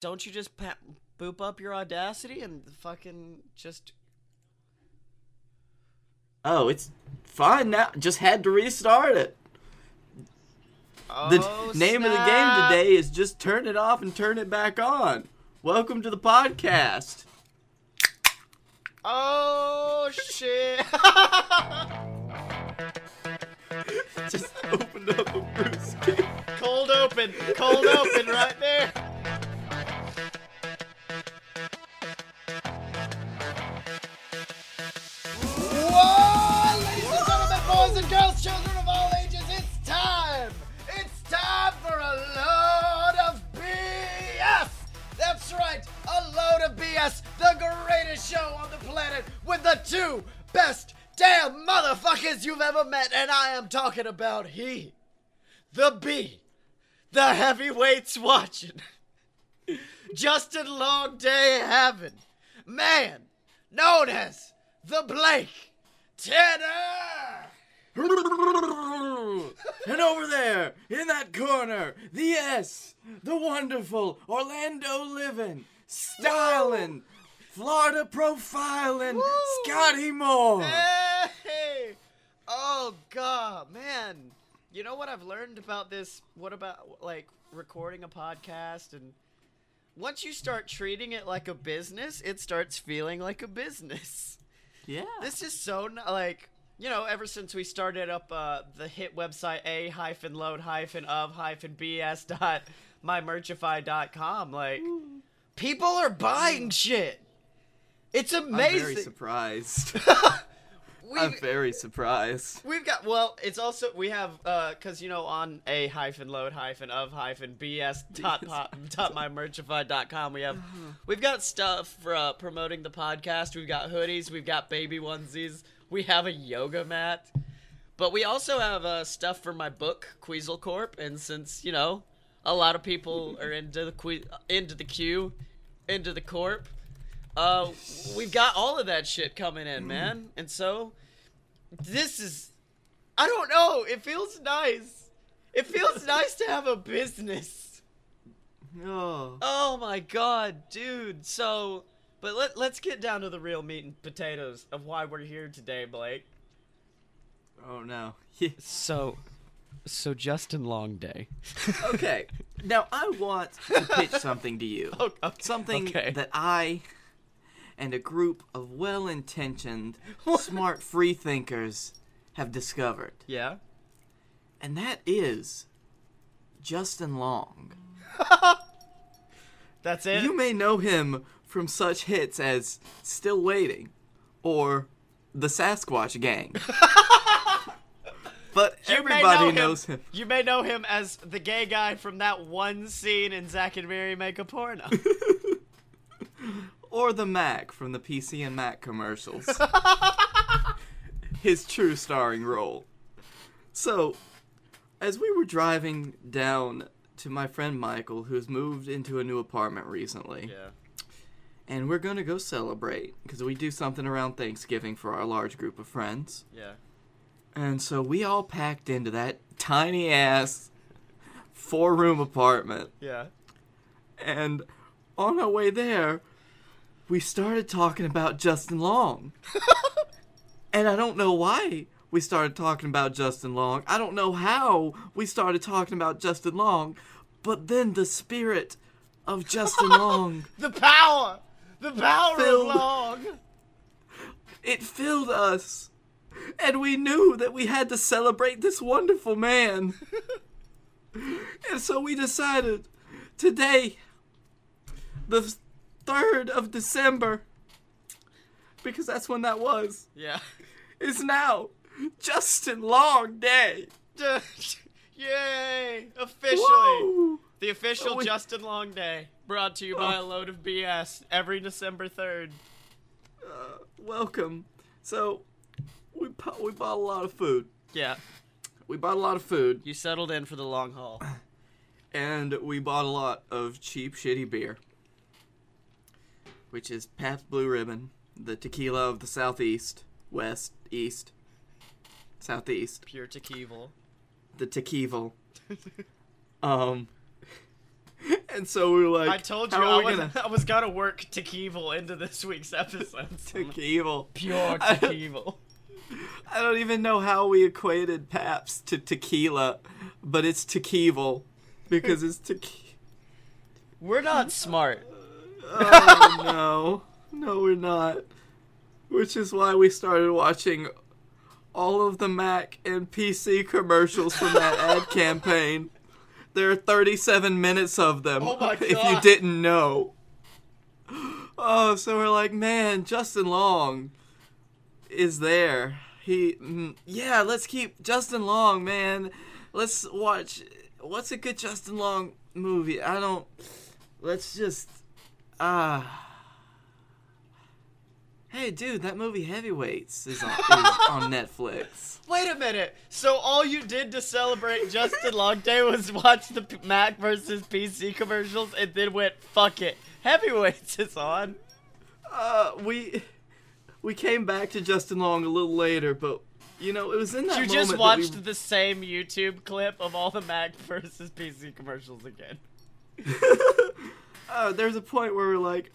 don't you just pa- boop up your Audacity and fucking just Oh, it's fine now. Just had to restart it. The Oh, name of the game today is just turn it off and turn it back on. Welcome to the podcast. Oh shit! Just opened up a brewski. cold open, cold open right there. Girls, children of all ages, it's time. It's time for a load of BS. That's right, a load of BS, the greatest show on the planet with the two best damn motherfuckers you've ever met, and I am talking about he, the B, the heavyweights watching. Justin Long Day Heaven, man, known as the Blake Tanner. And over there, in that corner, the S, the wonderful Orlando living, styling, Florida profiling, Woo! Scottye Moore. Hey! Oh god, man. You know what I've learned about this? What about like recording a podcast and once you start treating it like a business, it starts feeling like a business. Yeah. This is so like you know, ever since we started up uh, the hit website a hyphen load hyphen of hyphen bs dot mymerchify.com, like people are buying shit. It's amazing. I'm very surprised. We've- I'm very surprised. We've got well, it's also we have uh cuz you know on a hyphen load hyphen of hyphen bs dot pop dot mymerchify dot com we have we've got stuff for uh, promoting the podcast. We've got hoodies, we've got baby onesies, we have a yoga mat. But we also have uh, stuff for my book Queasel Corp and since, you know, a lot of people are into the que- into the queue, into the corp. Uh, we've got all of that shit coming in, man. And so this is I don't know, it feels nice. It feels nice to have a business. Oh. Oh my god, dude. So, but let let's get down to the real meat and potatoes of why we're here today, Blake. Oh no. Yeah. So so Justin Longday. Okay. Now I want to pitch something to you. Oh, okay. Something Okay. that I and a group of well-intentioned, smart free thinkers have discovered. Yeah. And that is Justin Long. That's it. You may know him from such hits as Still Waiting or The Sasquatch Gang. but You everybody know knows him. You may know him as the gay guy from that one scene in Zack and Mary Make a Porno. Or the Mac from the PC and Mac commercials. His true starring role. So, as we were driving down to my friend Michael, who's moved into a new apartment recently, yeah. And we're gonna go celebrate because we do something around Thanksgiving for our large group of friends. Yeah. And so we all packed into that tiny ass four room apartment. Yeah. And on our way there, we started talking about Justin Long. and I don't know why we started talking about Justin Long. I don't know how we started talking about Justin Long. But then the spirit of Justin Long, The power! The power Filled- of Long! it filled us. And we knew that we had to celebrate this wonderful man. and so we decided today, the 3rd of December, because that's when that was, Yeah. is now Justin Long Day. Yay! Officially! Woo! The official Oh, we- Justin Long Day. Brought to you by a load of BS every December 3rd. Uh, welcome. So, we, we bought a lot of food. Yeah. We bought a lot of food, You settled in for the long haul. and we bought a lot of cheap, shitty beer. Which is Pabst Blue Ribbon, the tequila of the southeast, west, east, southeast, Pure tequila. the tequila. um, And so we were like, I told you I was, gonna I was gonna work tequival into this week's episode. take? Pure I- I don't even know how we equated Pabst to tequila, but it's tequival because it's tequila. We're not smart. Oh no, no, we're not. Which is why we started watching all of the Mac and PC commercials from that ad campaign. There are 37 minutes of them. Oh my If you didn't know. Oh, so we're like, man, Justin Long is there. He, mm, yeah, let's keep Justin Long, man. Let's watch. What's a good Justin Long movie? I don't. Let's just. Ah. Hey, dude, that movie Heavyweights is on, is on Netflix. Wait a minute. So all you did to celebrate Justin Long Day was watch the P- Mac versus PC commercials and then went, fuck it. Heavyweights is on. Uh, we we came back to Justin Long a little later, but you know it was in that You just watched we- the same YouTube clip of all the Mac versus PC commercials again. uh, there's a point where we're like,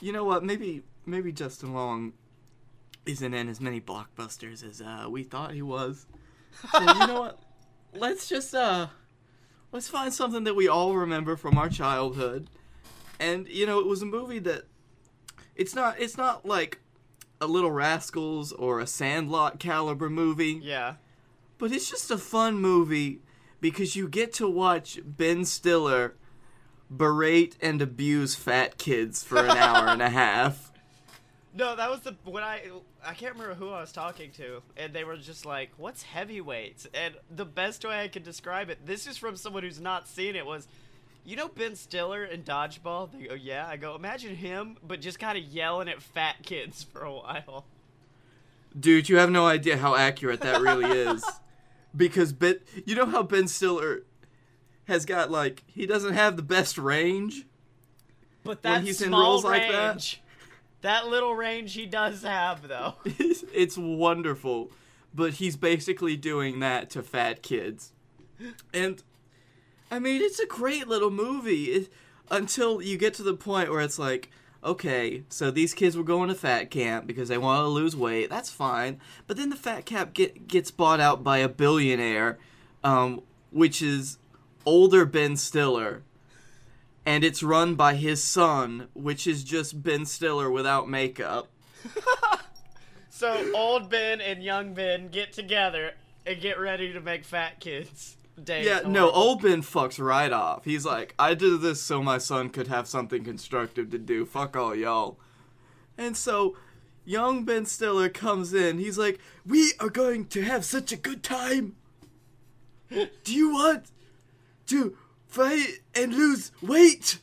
you know what? Maybe maybe Justin Long isn't in as many blockbusters as uh, we thought he was. So you know what? Let's just uh, let's find something that we all remember from our childhood. And you know, it was a movie that it's not it's not like a Little Rascals or a Sandlot caliber movie. Yeah. But it's just a fun movie because you get to watch Ben Stiller berate and abuse fat kids for an hour and a half. No, that was the when I I can't remember who I was talking to, and they were just like, "What's heavyweights?" And the best way I could describe it, this is from someone who's not seen it, was, you know, Ben Stiller in Dodgeball. They go, "Yeah." I go, imagine him, but just kind of yelling at fat kids for a while. Dude, you have no idea how accurate that really is. Because Ben, you know how Ben Stiller has got like he doesn't have the best range. But When that he's in roles like that? That little range he does have, though. it's wonderful. But he's basically doing that to fat kids. And I mean, it's a great little movie it, until you get to the point where it's like, okay, so these kids were going to fat camp because they want to lose weight. That's fine. But then the fat camp get, gets bought out by a billionaire, um, which is older Ben Stiller. And it's run by his son, which is just Ben Stiller without makeup. So old Ben and young Ben get together and get ready to make fat kids. Date Yeah, no, old Ben fucks right off. He's like, I did this so my son could have something constructive to do. Fuck all y'all. And so, young Ben Stiller comes in. He's like, We are going to have such a good time. Do you want to fight and lose weight?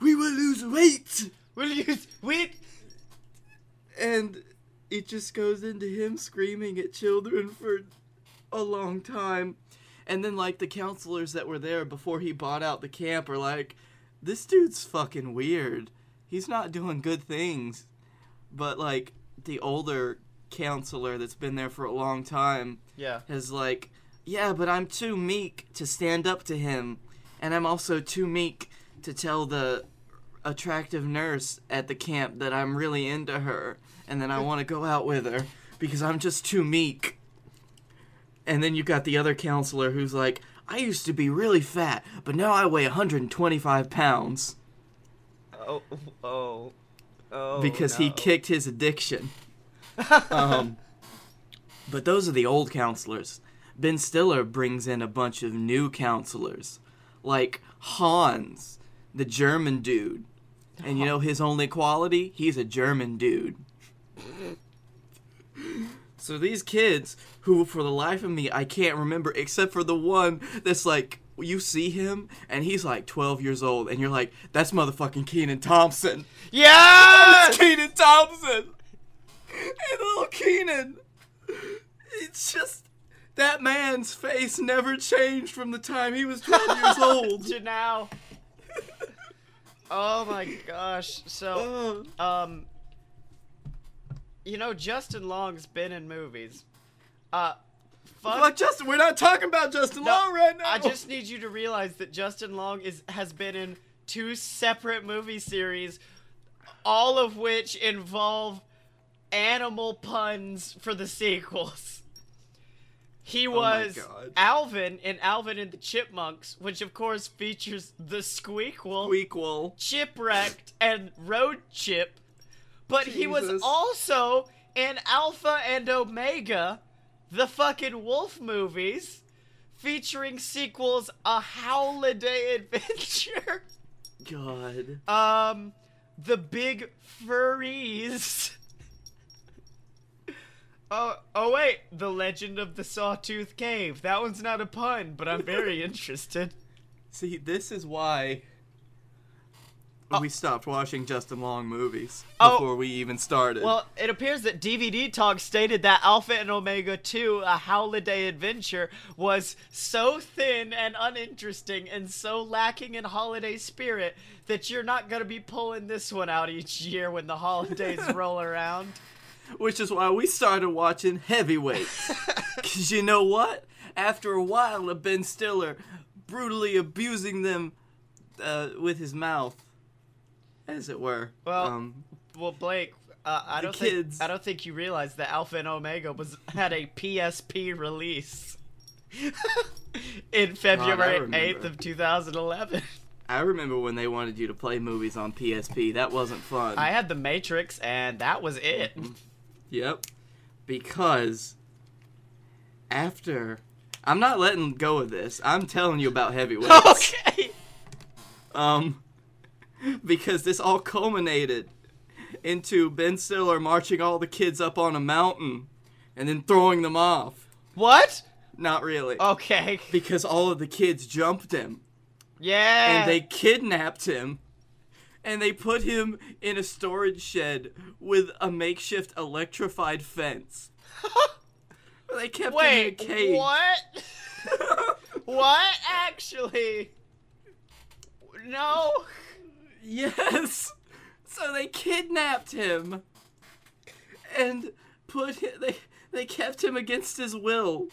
We will lose weight. We'll lose weight. And it just goes into him screaming at children for a long time. And then, like, the counselors that were there before he bought out the camp are like, this dude's fucking weird. He's not doing good things. But, like, the older counselor that's been there for a long time Yeah. is like, yeah, but I'm too meek to stand up to him. And I'm also too meek to tell the attractive nurse at the camp that I'm really into her and that I want to go out with her because I'm just too meek. And then you got the other counselor who's like, I used to be really fat, but now I weigh 125 pounds Oh. Oh. Oh. because he kicked his addiction. um, but those are the old counselors. Ben Stiller brings in a bunch of new counselors, like Hans, the German dude. And you know his only quality? He's a German dude. So these kids, who for the life of me I can't remember, except for the one that's like you see him and he's like 12 years old, and you're like, that's motherfucking Kenan Thompson. Yes! Kenan Thompson. And little Kenan. It's just that man's face never changed from the time he was 12 years old. to now. Oh my gosh. So, Uh, um, you know, Justin Long's been in movies. Uh, fuck. Fuck Justin. We're not talking about Justin No, Long right now. I just need you to realize that Justin Long is has been in two separate movie series, all of which involve animal puns for the sequels. He Oh was God. Alvin in Alvin and the Chipmunks, which of course features the Squeakquel, Equal. Chipwrecked, and Road Chip. But he was also in Alpha and Omega, the fucking wolf movies, featuring sequels A Holiday Adventure, God. um, The Big Fureeze. Oh, oh wait, The Legend of the Sawtooth Cave. That one's not a pun, but I'm very interested. See, this is why oh. we stopped watching Justin Long movies Oh. before we even started. Well, it appears that DVD Talk stated that Alpha and Omega 2, A Holiday Adventure, was so thin and uninteresting and so lacking in holiday spirit that you're not going to be pulling this one out each year when the holidays roll around. Which is why we started watching Heavyweights. Because you know what? After a while of Ben Stiller brutally abusing them uh, with his mouth, as it were. Well, um, Well, Blake, uh, I don't kids. think I don't think you realize that Alpha and Omega was had a PSP release in February. 8th of 2011. I remember when they wanted you to play movies on PSP. That wasn't fun. I had the Matrix, and that was it. Yep. Because after. I'm not letting go of this. I'm telling you about Heavyweights. okay. Um, because this all culminated into Ben Stiller marching all the kids up on a mountain and then throwing them off. What? Not really. Okay. Because all of the kids jumped him Yeah. and they kidnapped him and they put him in a storage shed with a makeshift electrified fence. they kept Wait. him in a cage. What? what? Actually? No. Yes. So they kidnapped him and put hi they they kept him against his will.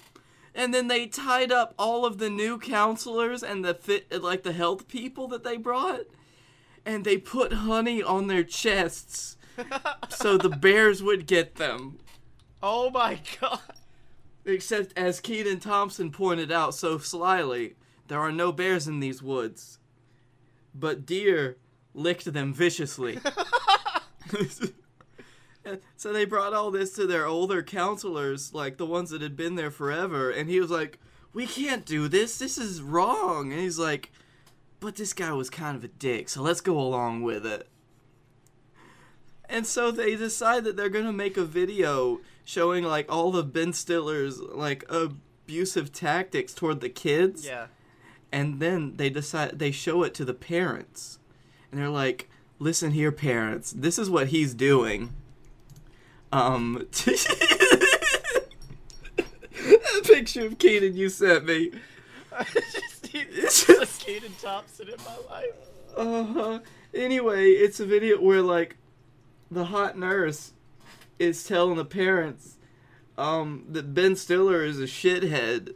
And then they tied up all of the new counselors and the fit like the health people that they brought and they put honey on their chests so the bears would get them. Oh my god. Except as Kenan Thompson pointed out so slyly, there are no bears in these woods. But deer licked them viciously. And so they brought all this to their older counselors, like the ones that had been there forever, and he was like, "We can't do this. This is wrong." And he's like, "But this guy was kind of a dick, so let's go along with it." And so they decide that they're gonna make a video showing like all of Ben Stiller's like abusive tactics toward the kids. Yeah. and then they decide they show it to the parents. And they're like listen here parents. This is what he's doing. Um that picture of Kenan you sent me I just just Thompson in my life. uh huh. anyway it's a video where like the hot nurse is telling the parents um that Ben Stiller is a shithead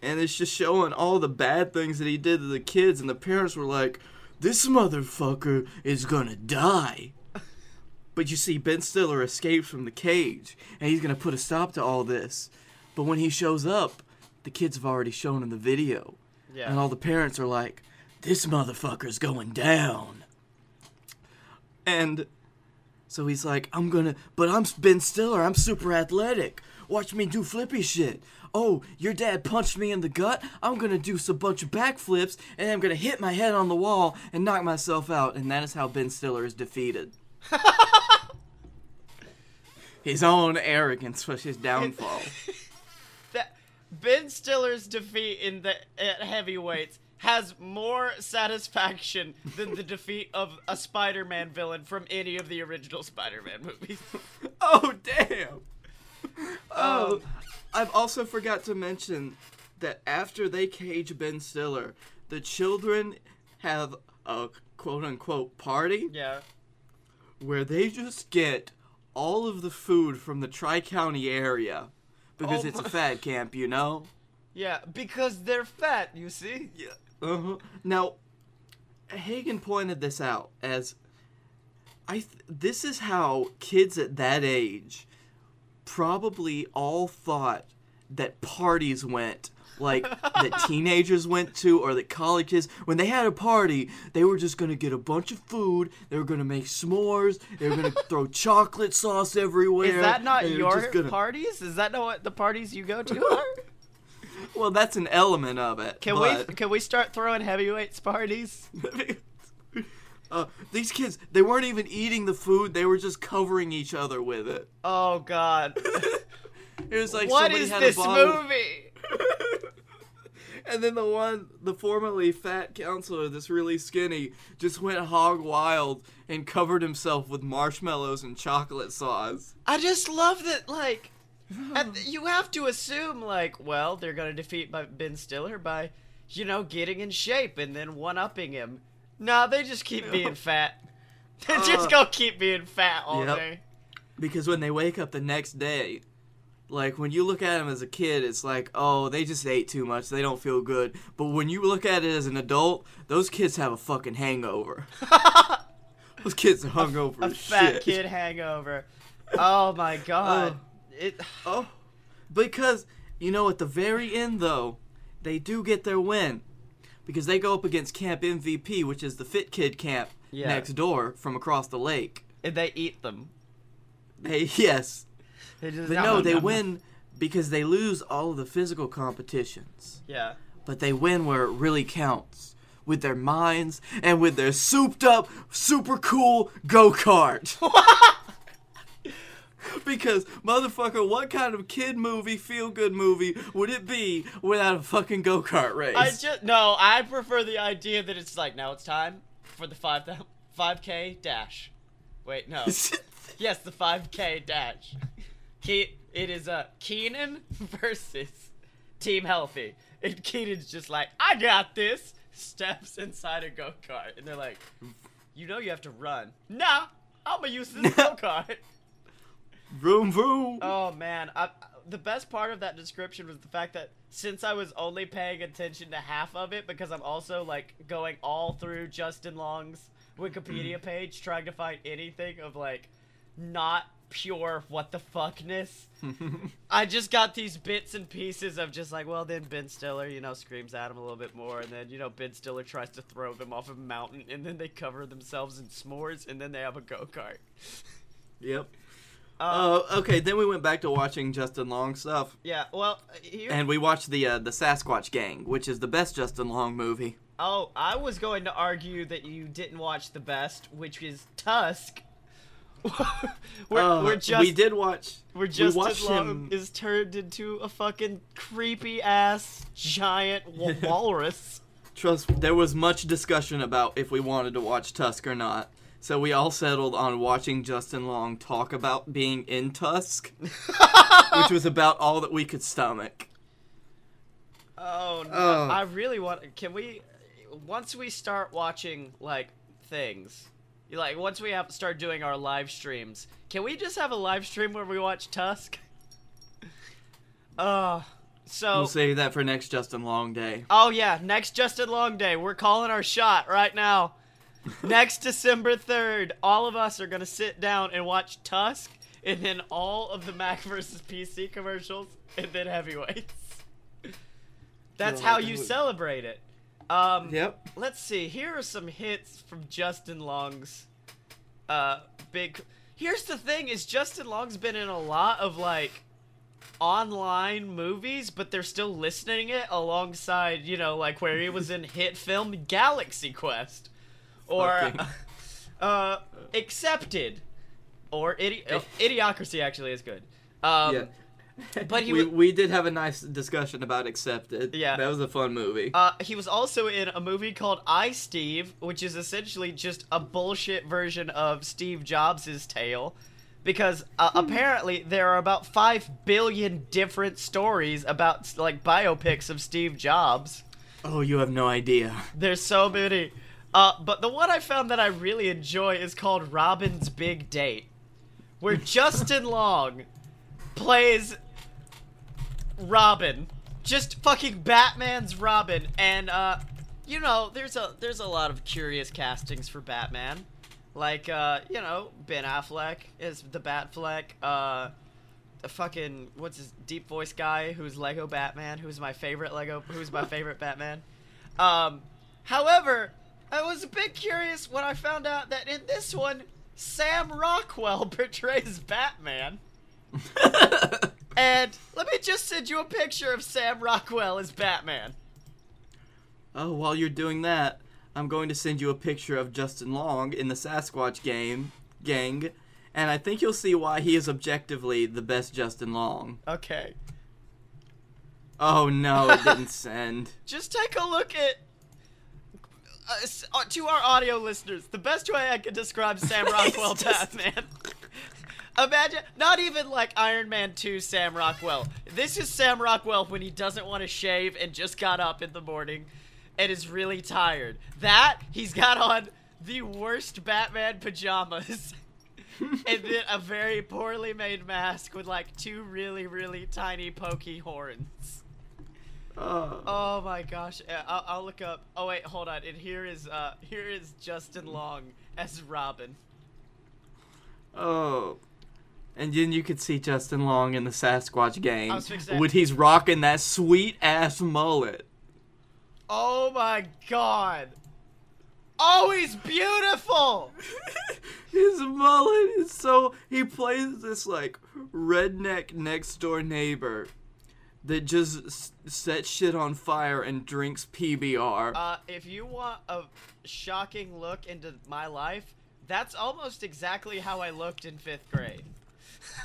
and it's just showing all the bad things that he did to the kids and the parents were like this motherfucker is gonna die but you see Ben Stiller escapes from the cage and he's gonna put a stop to all this but when he shows up the kids have already shown in the video Yeah. and all the parents are like, this motherfucker's going down. And so he's like, I'm gonna, but I'm Ben Stiller, I'm super athletic. Watch me do flippy shit. Oh, your dad punched me in the gut? I'm gonna do some bunch of backflips and I'm gonna hit my head on the wall and knock myself out. And that is how Ben Stiller is defeated. His own arrogance was his downfall. Ben Stiller's defeat in the at heavyweights has more satisfaction than the defeat of a Spider-Man villain from any of the original Spider-Man movies. Oh damn! Oh, Um, I've also forgot to mention that after they cage Ben Stiller, the children have a quote unquote party yeah. where they just get all of the food from the Tri County area, because Oh it's a fat camp, you know. Yeah, because they're fat. You see? Yeah. Uh-huh. Now, Hagen pointed this out as I. Th- this is how kids at that age probably all thought that parties went. Like that teenagers went to, or that colleges, when they had a party, they were just gonna get a bunch of food. They were gonna make s'mores. They were gonna throw chocolate sauce everywhere. Is that not your gonna- parties? Is that not what the parties you go to are? Well, that's an element of it. Can but- we can we start throwing heavyweights parties? uh, these kids, they weren't even eating the food; they were just covering each other with it. Oh God! It was like what is this movie? and then the one, the formerly fat counselor, this really skinny, just went hog wild and covered himself with marshmallows and chocolate sauce. I just love that. Like, you have to assume like, well, they're gonna defeat by Ben Stiller by, you know, getting in shape and then one upping him. Nah, they just keep being fat. They just Uh, go keep being fat all yep. day. Because when they wake up the next day, like when you look at them as a kid, it's like, oh, they just ate too much. They don't feel good. But when you look at it as an adult, those kids have a fucking hangover. those kids are hungover A as fat shit. kid hangover. Oh my oh. God! It. Oh, because you know, at the very end though, they do get their win because they go up against Camp MVP, which is the Fit Kid camp Yeah. next door from across the lake. And they eat them. They yes, They just but no, they win because they lose all of the physical competitions, Yeah. but they win where it really counts. With their minds and with their souped up, super cool go kart. because, motherfucker, what kind of kid movie, feel good movie would it be without a fucking go kart race? I just no. I prefer the idea that it's like now it's time for the five five k dash. Wait, no. yes, the five k dash. Ke- it is uh, Kenan versus Team Healthy, and Kenan's just like, I got this. Steps inside a go kart, and they're like, you know you have to run. Nah, I'm gonna use this go kart. vroom vroom. Oh man, I, the best part of that description was the fact that since I was only paying attention to half of it because I'm also like going all through Justin Long's Wikipedia page trying to find anything of like not pure what the fuckness. I just got these bits and pieces of just like, well, then Ben Stiller, you know, screams at him a little bit more, and then you know Ben Stiller tries to throw them off a mountain, and then they cover themselves in s'mores, and then they have a go kart. Yep. Uh, Uh, okay, then we went back to watching Justin Long stuff, yeah, well, here. and we watched the uh, the Sasquatch Gang, which is the best Justin Long movie. Oh, I was going to argue that you didn't watch the best, which is Tusk. We're, Uh, we're just we did watch. we're just we as long him. is turned into a fucking creepy ass giant walrus. Trust. There was much discussion about if we wanted to watch Tusk or not. So we all settled on watching Justin Long talk about being in Tusk, which was about all that we could stomach. Oh no! Oh. I really want. Can we? Once we start watching like things, like once we have start doing our live streams, can we just have a live stream where we watch Tusk? Uh, so We'll save that for next Justin Long day. Oh yeah, next Justin Long Day. We're calling our shot right now. next December 3rd, all of us are going to sit down and watch Tusk and then all of the Mac versus PC commercials and then heavyweights. That's how you celebrate it. Um Yep. let's see. Here are some hits from Justin Long's uh big Here's the thing is Justin Long's been in a lot of like online movies, but they're still listening it alongside, you know, like where he was in hit film Galaxy Quest or Okay. uh accepted or idi- oh, idiocracy actually is good. Um yeah. but he we, wa- we did have a nice discussion about Accepted. Yeah. That was a fun movie. Uh, he was also in a movie called iSteve, which is essentially just a bullshit version of Steve Jobs' tale. Because uh, apparently there are about five billion different stories about like biopics of Steve Jobs. oh, you have no idea. There's so many. Uh, but the one I found that I really enjoy is called Robin's Big Date, where Justin Long plays Robin. Just fucking Batman's Robin. And uh you know, there's a there's a lot of curious castings for Batman. Like uh, you know, Ben Affleck is the Batfleck. Uh the fucking what's his deep voice guy who's Lego Batman, who's my favorite Lego who's my favorite Batman. Um however, I was a bit curious when I found out that in this one Sam Rockwell portrays Batman. and let me just send you a picture of Sam Rockwell as Batman. Oh, while you're doing that, I'm going to send you a picture of Justin Long in the Sasquatch game gang, and I think you'll see why he is objectively the best Justin Long. Okay. Oh no, it didn't send. Just take a look at uh, uh, to our audio listeners, the best way I can describe Sam Rockwell It's just- Batman. Imagine not even like Iron Man 2 Sam Rockwell. This is Sam Rockwell when he doesn't want to shave and just got up in the morning and is really tired. That he's got on the worst Batman pajamas. and then a very poorly made mask with like two really really tiny pokey horns. Oh. Oh my gosh! I'll, I'll look up. Oh wait, hold on. And here is uh here is Justin Long as Robin. Oh. And then you could see Justin Long in the Sasquatch gang I was fixing when he's rocking that sweet ass mullet. Oh my god! Oh, he's beautiful. His mullet is so he plays this like redneck next door neighbor that just s- sets shit on fire and drinks PBR. Uh, if you want a shocking look into my life, that's almost exactly how I looked in fifth grade.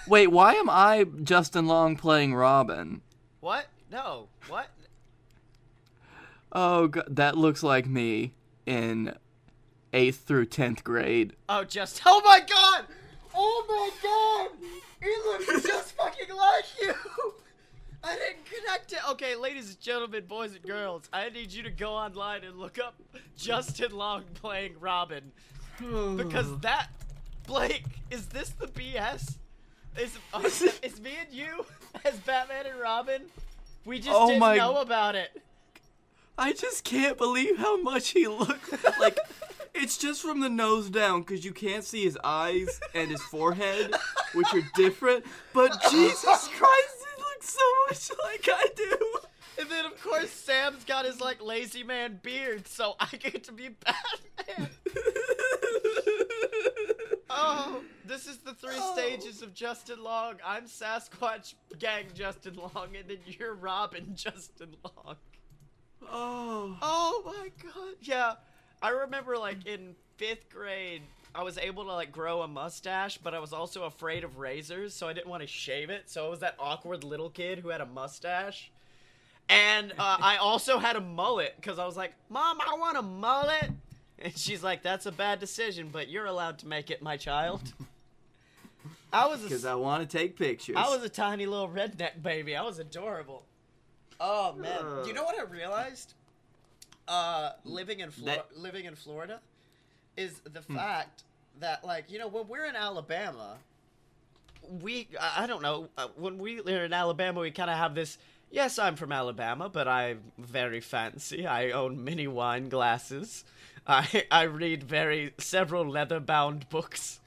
Wait, why am I Justin Long playing Robin? What? No. What? Oh, God, that looks like me in eighth through tenth grade. Oh, just. Oh my god! Oh my god! He looks just fucking like you! I didn't connect it. Okay, ladies and gentlemen, boys and girls, I need you to go online and look up Justin Long playing Robin. Because that. Blake, is this the BS? Uh, is me and you as Batman and Robin? We just Oh didn't my- know about it. I just can't believe how much he looks like. It's just from the nose down because you can't see his eyes and his forehead, which are different. But Jesus Christ, he looks so much like I do. And then, of course, Sam's got his, like, lazy man beard, so I get to be Batman. Oh, this is the three Oh. stages of Justin Long. I'm Sasquatch Gang Justin Long, and then you're Robin Justin Long. Oh. Oh my god. Yeah. I remember like in fifth grade, I was able to like grow a mustache, but I was also afraid of razors, so I didn't want to shave it. So I was that awkward little kid who had a mustache. And uh, I also had a mullet because I was like, Mom, I want a mullet. And she's like, That's a bad decision, but you're allowed to make it, my child. I was Because I want to take pictures. I was a tiny little redneck baby. I was adorable. Oh man, Do you know what I realized? Uh, living in Flor- That- living in Florida, is the Hmm. fact that like you know when we're in Alabama, we I don't know uh, when we are in Alabama we kind of have this. Yes, I'm from Alabama, but I'm very fancy. I own many wine glasses. I I read very several leather bound books.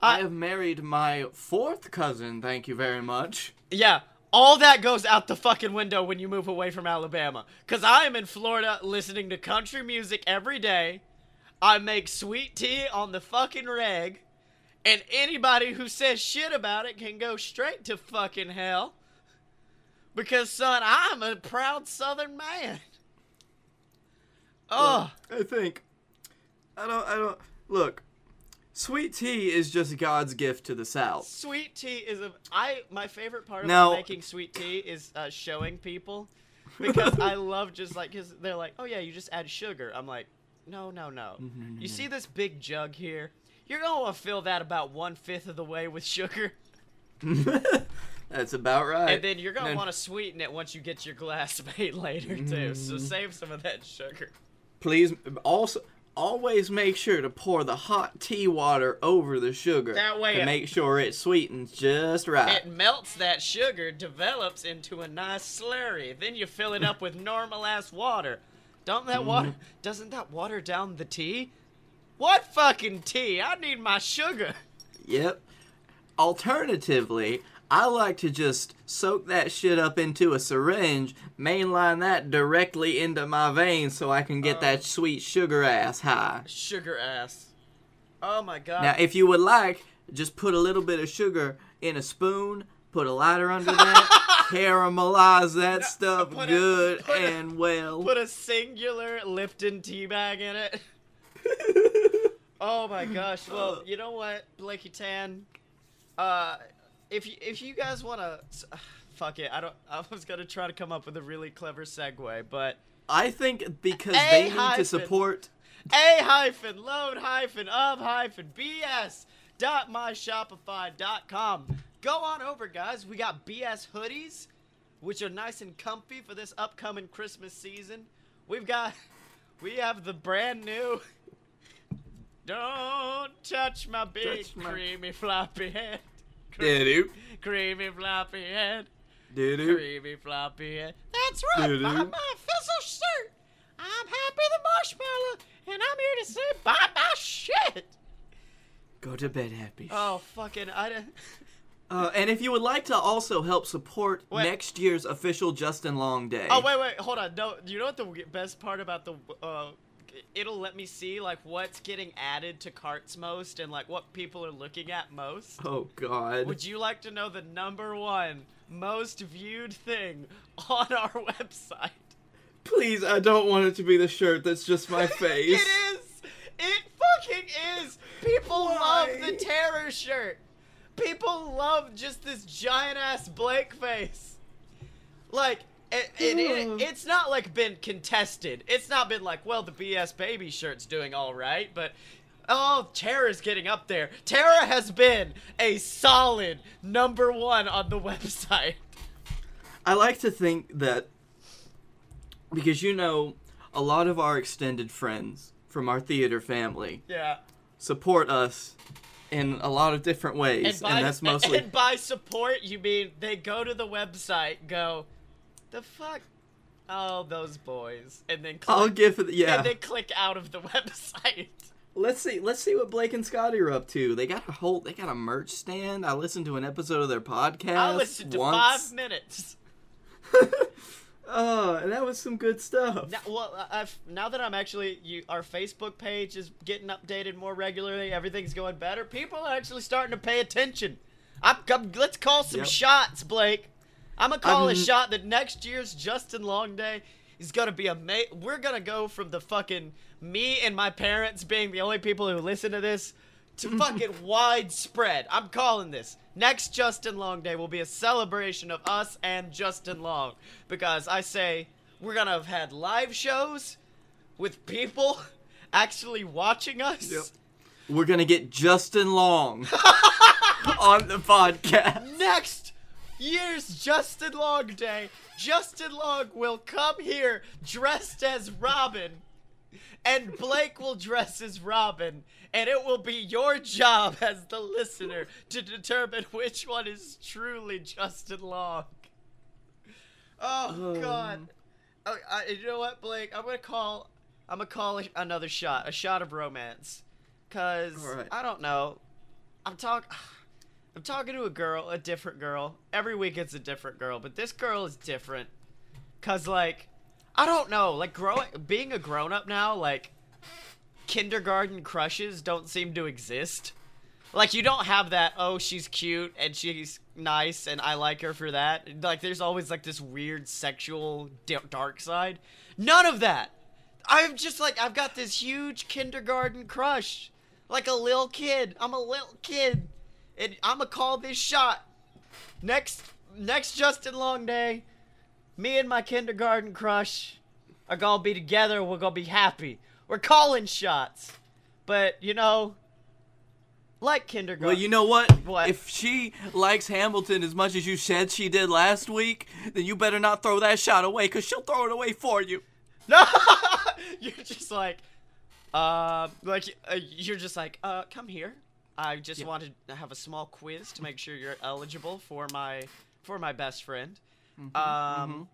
I have married my fourth cousin, thank you very much. Yeah, all that goes out the fucking window when you move away from Alabama. Cause I am in Florida listening to country music every day. I make sweet tea on the fucking reg. And anybody who says shit about it can go straight to fucking hell. Because son, I'm a proud southern man. Oh, I think. I don't. I don't. Look, sweet tea is just God's gift to the South. sweet tea is a I my favorite part of making sweet tea is uh, showing people because I love just like cuz they're like, "Oh yeah, you just add sugar." I'm like, "No, no, no. Mm-hmm, mm-hmm. You see this big jug here? You're going to want to fill that about one fifth of the way with sugar, That's about right. and then you're going to Then- want to sweeten it once you get your glass made later too. So mm-hmm. save some of that sugar. please also always make sure to pour the hot tea water over the sugar That way to it- make sure it sweetens just right. It melts that sugar, develops into a nice slurry. Then you fill it up with normal ass water. Don't that water? Mm-hmm. Doesn't that water down the tea? What fucking tea? I need my sugar. Yep. Alternatively, I like to just soak that shit up into a syringe, mainline that directly into my veins so I can get Oh. that sweet sugar ass high. Sugar ass. Oh my god. Now, if you would like, just put a little bit of sugar in a spoon, put a lighter under that, caramelize that stuff put a- good a- and well. Put a singular Lipton tea bag in it. Oh my gosh. Well, you know what, Blakey Tan? Uh, if you, if you guys want to, fuck it. I don't. I was gonna try to come up with a really clever segue, but I think because A they need hyphen. to support. a hyphen load hyphen of hyphen bs dot myshopify dot com. Go on over, guys. We got BS hoodies, which are nice and comfy for this upcoming Christmas season. We've got, we have the brand new. Don't touch my big Touch my- creamy floppy head. Doo Creamy floppy head. doo doo. Creamy floppy head. That's right. Doo-doo. Buy my fizzle shirt. I'm happy the marshmallow, and I'm here to say buy my shit. Go to bed happy. Oh fucking I Don't... Uh, and if you would like to also help support Wait. next year's official Justin Long Day. Oh wait wait hold on no you know what the best part about the uh it'll let me see like what's getting added to carts most and like what people are looking at most. Oh God. Would you like to know the number one most viewed thing on our website? Please, I don't want it to be the shirt that's just my face. It is. It fucking is. People love the terror shirt. People love just this giant ass Blake face. Like it, it, it- it's not like been contested. It's not been like, well, the BS baby shirt's doing all right, but oh, Terra's getting up there. Tara has been a solid number one on the website. I like to think that because you know a lot of our extended friends from our theater family Yeah. support us in a lot of different ways, and, by, that's mostly and by support you mean they go to the website, go, the fuck, oh those boys, and then click, I'll give it. Yeah, and then click out of the website. let's see. Let's see what Blake and Scottye are up to. They got a whole. They got a merch stand. I listened to an episode of their podcast. I listened to once. five minutes. oh, and that was some good stuff. Now, well, uh, uh, I've, now that I'm actually, you, our Facebook page is getting updated more regularly. Everything's going better. People are actually starting to pay attention. I'm, I'm- let's call some Yep. shots, Blake. I'm gonna call a I'm- shot that next year's Justin Long Day is gonna be a. We're gonna go from the fucking me and my parents being the only people who listen to this to fucking widespread. I'm calling this. Next Justin Long Day will be a celebration of us and Justin Long because I say we're gonna have had live shows with people actually watching us. Yep. We're gonna get Justin Long on the podcast. Next year's Justin Long Day, Justin Long will come here dressed as Robin, and Blake will dress as Robin, and it will be your job as the listener to determine which one is truly Justin Long. Oh um, God! Oh, I, you know what, Blake? I'm gonna call. I'm gonna call another shot, a shot of romance, cause Alright. I don't know. I'm talking. I'm talking to a girl, a different girl. Every week it's a different girl, but this girl is different. Cause like, I don't know, like growing, being a grown up now, like, kindergarten crushes don't seem to exist. Like you don't have that. Oh, she's cute and she's nice, and I like her for that. Like there's always like this weird sexual dark side. None of that. I'm just like I've got this huge kindergarten crush, like a little kid. I'm a little kid, and I'm gonna call this shot. Next, next Justin Long Day, me and my kindergarten crush are gonna be together. We're gonna be happy. We're calling shots, but you know, like kindergarten. Well, you know what? What? If she likes Hamilton as much as you said she did last week, then you better not throw that shot away, cause she'll throw it away for you. No, you're just like, Uh, like uh, you're just like, uh, come here. I just Yeah. wanted to have a small quiz to make sure you're eligible for my for my best friend. Mm-hmm, Um,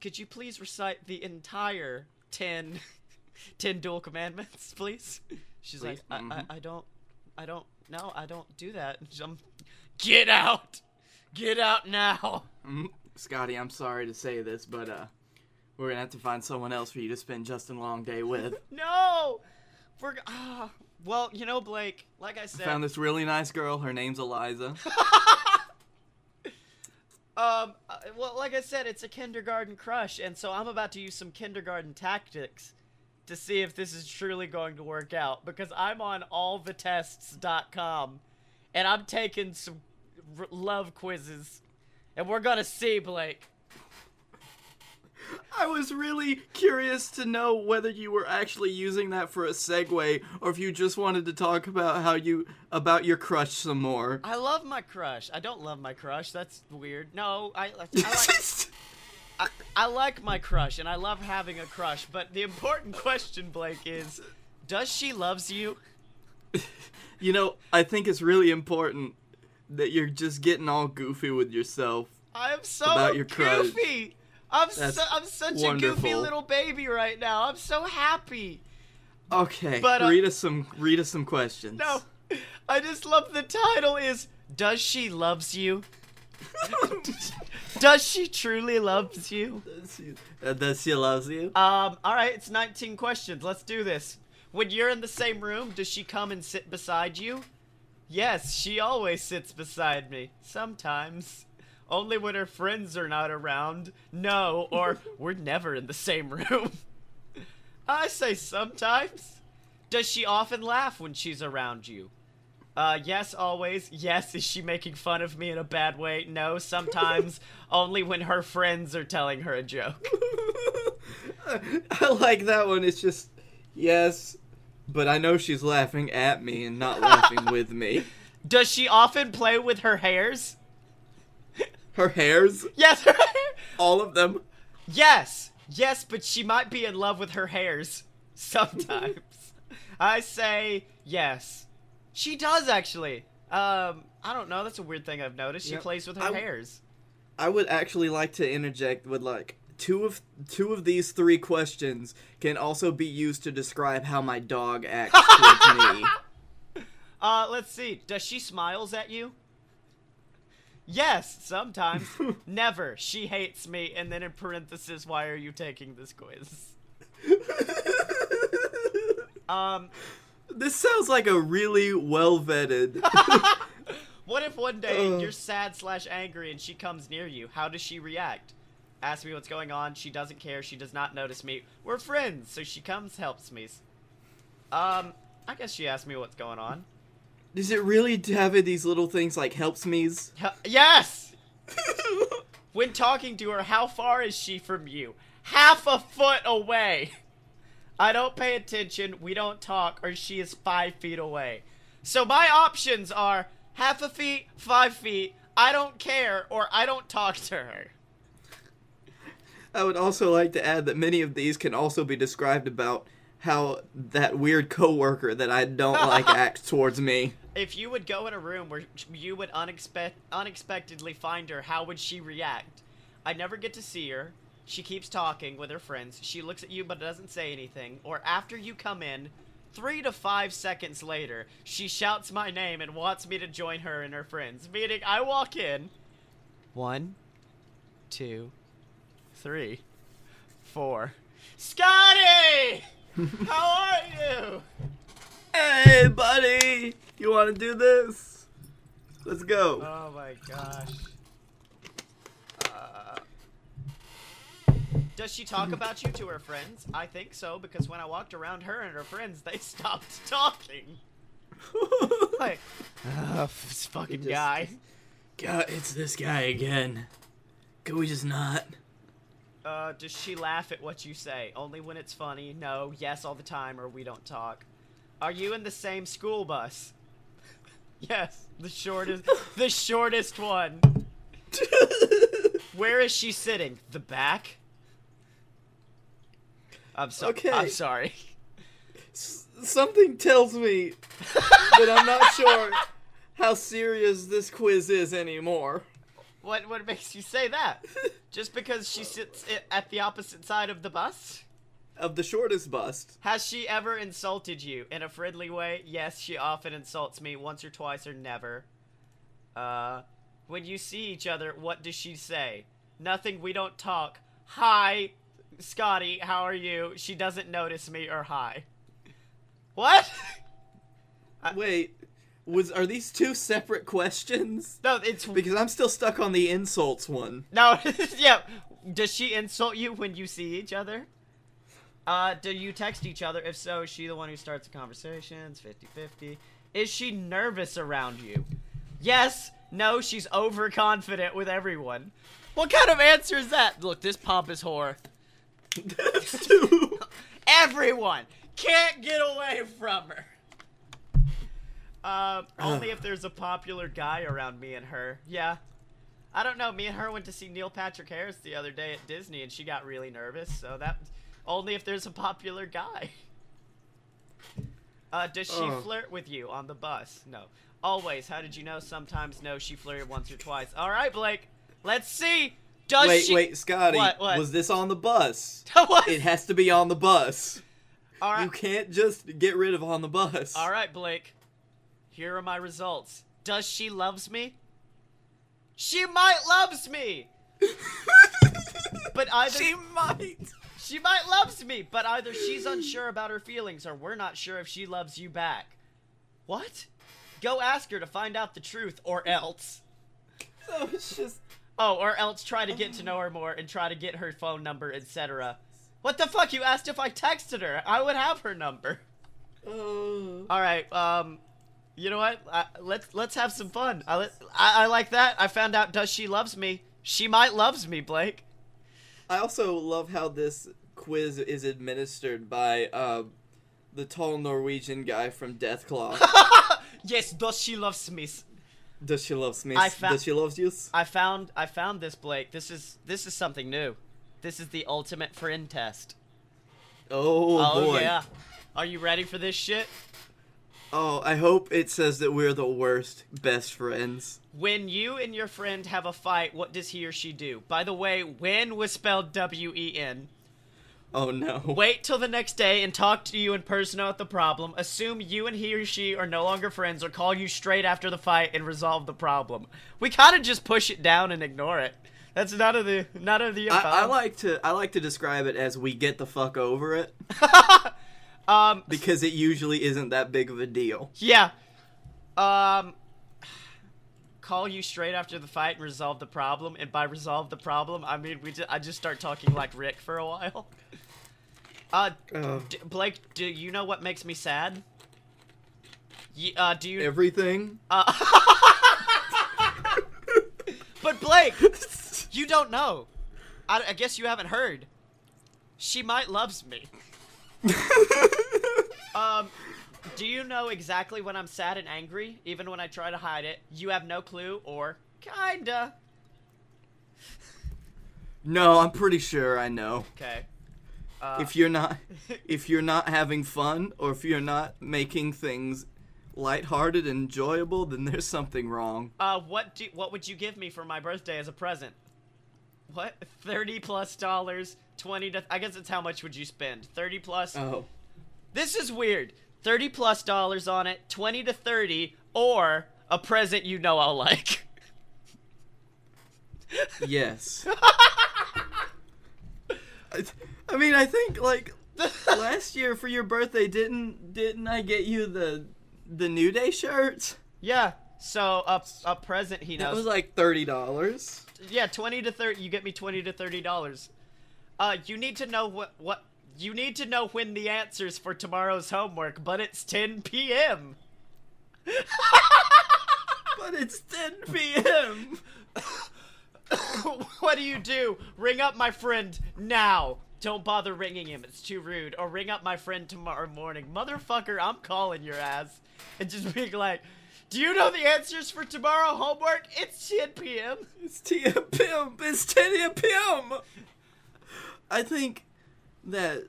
could you please recite the entire 10, 10 dual commandments, please? She's Please, like, I, mhm. I, I don't, I don't, no, I don't do that. I'm, get out, get out now. Mhm. Scottye, I'm sorry to say this, but uh, we're gonna have to find someone else for you to spend Justin Long Day with. No, we're ah. Well, you know, Blake. Like I said, Found this really nice girl. Her name's Eliza. Um, uh, well, like I said, it's a kindergarten crush, and so I'm about to use some kindergarten tactics to see if this is truly going to work out because I'm on allthetests.com and I'm taking some r- love quizzes, and we're gonna see, Blake. I was really curious to know whether you were actually using that for a segue, or if you just wanted to talk about how you about your crush some more. I love my crush. I don't love my crush. That's weird. No, I, I, I like I, I like my crush, and I love having a crush. But the important question, Blake, is, does she loves you? you know, I think it's really important that you're just getting all goofy with yourself. I'm so About your crush. I'm That's so, I'm such a goofy little baby right now. I'm so happy. Okay, But, uh, read us some read us some questions. No, I just love the title. Is does she loves you? Does she truly loves you? Uh, Does she loves you? Um. All right, it's 19 questions. Let's do this. When you're in the same room, does she come and sit beside you? Yes, she always sits beside me. Sometimes. Only when her friends are not around. No, or we're never in the same room. I say sometimes. Does she often laugh when she's around you? Uh, yes, always. Yes, is she making fun of me in a bad way? No, sometimes. Only when her friends are telling her a joke. I like that one. It's just yes, but I know she's laughing at me and not laughing with me. Does she often play with her hairs? Her hairs, Yes, her hair. all of them. Yes, yes, but she might be in love with her hairs sometimes. I say yes. She does actually. Um, I don't know. That's a weird thing I've noticed. She Yep. plays with her I- hairs. I would actually like to interject with like two of two of these three questions can also be used to describe how my dog acts towards me. Uh, let's see. Does she smiles at you? Yes, sometimes. Never. She hates me. And then in parenthesis, why are you taking this quiz? Um, This sounds like a really well vetted. what if one day Ugh. you're sad slash angry and she comes near you? How does she react? Ask me what's going on. She doesn't care. She does not notice me. We're friends, so she comes, helps me. Um, I guess she asked me what's going on. Does it really have these little things like helps me's? Yes! When talking to her, how far is she from you? Half a foot away. I don't pay attention, we don't talk, or she is five feet away. So my options are half a feet, five feet, I don't care, or I don't talk to her. I would also like to add that many of these can also be described about how that weird coworker that I don't like acts towards me. If you would go in a room where you would unexpect- unexpectedly find her, how would she react? I never get to see her. She keeps talking with her friends. She looks at you but doesn't say anything. Or after you come in, three to five seconds later, she shouts my name and wants me to join her and her friends. Meaning, I walk in. One, two, three, four. Scottye! How are you? Hey, buddy! You want to do this? Let's go. Oh my gosh. Uh, does she talk about you to her friends? I think so because when I walked around her and her friends, they stopped talking. Like, uh, this fucking just- guy. God, it's this guy again. Can we just not? Uh, does she laugh at what you say? Only when it's funny. No. Yes, all the time, or we don't talk. Are you in the same school bus? yes, the shortest, the shortest one. Where is she sitting? The back? I'm sorry. Okay. I'm sorry. S- something tells me that I'm not sure how serious this quiz is anymore. What what makes you say that? Just because she sits at the opposite side of the bus? Of the shortest bust. Has she ever insulted you in a friendly way? Yes, she often insults me once or twice or never. Uh, when you see each other, what does she say? Nothing, we don't talk. Hi, Scottye, how are you? She doesn't notice me or hi. What? Wait, was are these two separate questions? no, it's Because I'm still stuck on the insults one. no. yeah. Does she insult you when you see each other? Uh, do you text each other? If so, is she the one who starts the conversations? 50-50. Is she nervous around you? Yes. No, she's overconfident with everyone. What kind of answer is that? Look, this pompous whore. Everyone can't get away from her. Um, only if there's a popular guy around me and her. Yeah. I don't know. Me and her went to see Neil Patrick Harris the other day at Disney, and she got really nervous. So that only if there's a popular guy. Uh, does she Oh. flirt with you on the bus? No. Always. How did you know? Sometimes no. She flirted once or twice. All right, Blake. Let's see. Does wait, she? wait, Scottye. What, what? Was this on the bus? What? It has to be on the bus. All right. You can't just get rid of on the bus. All right, Blake. Here are my results. Does she loves me? She might loves me. But either She might. She might loves me, but either she's unsure about her feelings or we're not sure if she loves you back. What? Go ask her to find out the truth or else. So it's just. Oh, or else try to get to know her more and try to get her phone number, etc. What the fuck? You asked if I texted her. I would have her number. Uh, All right. Um, you know what? I, let's let's have some fun. I, I I like that. I found out. Does she loves me? She might loves me, Blake. I also love how this quiz is administered by uh, the tall Norwegian guy from Deathclaw. Yes. Does she loves me? Does she love Smith? I fa- Does she love you? I found I found this, Blake. This is this is something new. This is the ultimate friend test. Oh, Oh boy. yeah. Are you ready for this shit? Oh, I hope it says that we're the worst best friends. When you and your friend have a fight, what does he or she do? By the way, when was spelled W E N. Oh no. Wait till the next day and talk to you in person about the problem. Assume you and he or she are no longer friends or call you straight after the fight and resolve the problem. We kind of just push it down and ignore it. That's none of the none of the I. I like to I like to describe it as we get the fuck over it um because it usually isn't that big of a deal. yeah. Um call you straight after the fight and resolve the problem and by resolve the problem, I mean we just, I just start talking like Rick for a while. Uh Uh, D- Blake, do you know what makes me sad? Ye- uh, do you? everything. Uh, but Blake, you don't know. I, I guess you haven't heard. She might loves me. Um, do you know exactly when I'm sad and angry, even when I try to hide it? You have no clue, or kinda. no, I'm pretty sure I know. Okay. Uh, If you're not if you're not having fun or if you're not making things lighthearted and enjoyable, then there's something wrong. Uh, what do what would you give me for my birthday as a present? What? Thirty plus dollars, twenty to. I guess it's how much would you spend? Thirty plus. Oh. This is weird. Thirty plus dollars on it, twenty to thirty, or a present you know I'll like. Yes. I, I mean, I think like last year for your birthday, didn't didn't I get you the the New Day shirt? yeah. So a a present he knows. That was like thirty dollars. yeah, twenty to thirty. You get me twenty to thirty dollars. Uh, you need to know what what. You need to know when the answers for tomorrow's homework, but it's 10 p.m. But it's 10 p.m. what do you do? Ring up my friend now. Don't bother ringing him. It's too rude. Or ring up my friend tomorrow morning. Motherfucker, I'm calling your ass. And just being like, do you know the answers for tomorrow homework? It's 10 p.m. It's 10 p.m. It's 10 p.m. I think that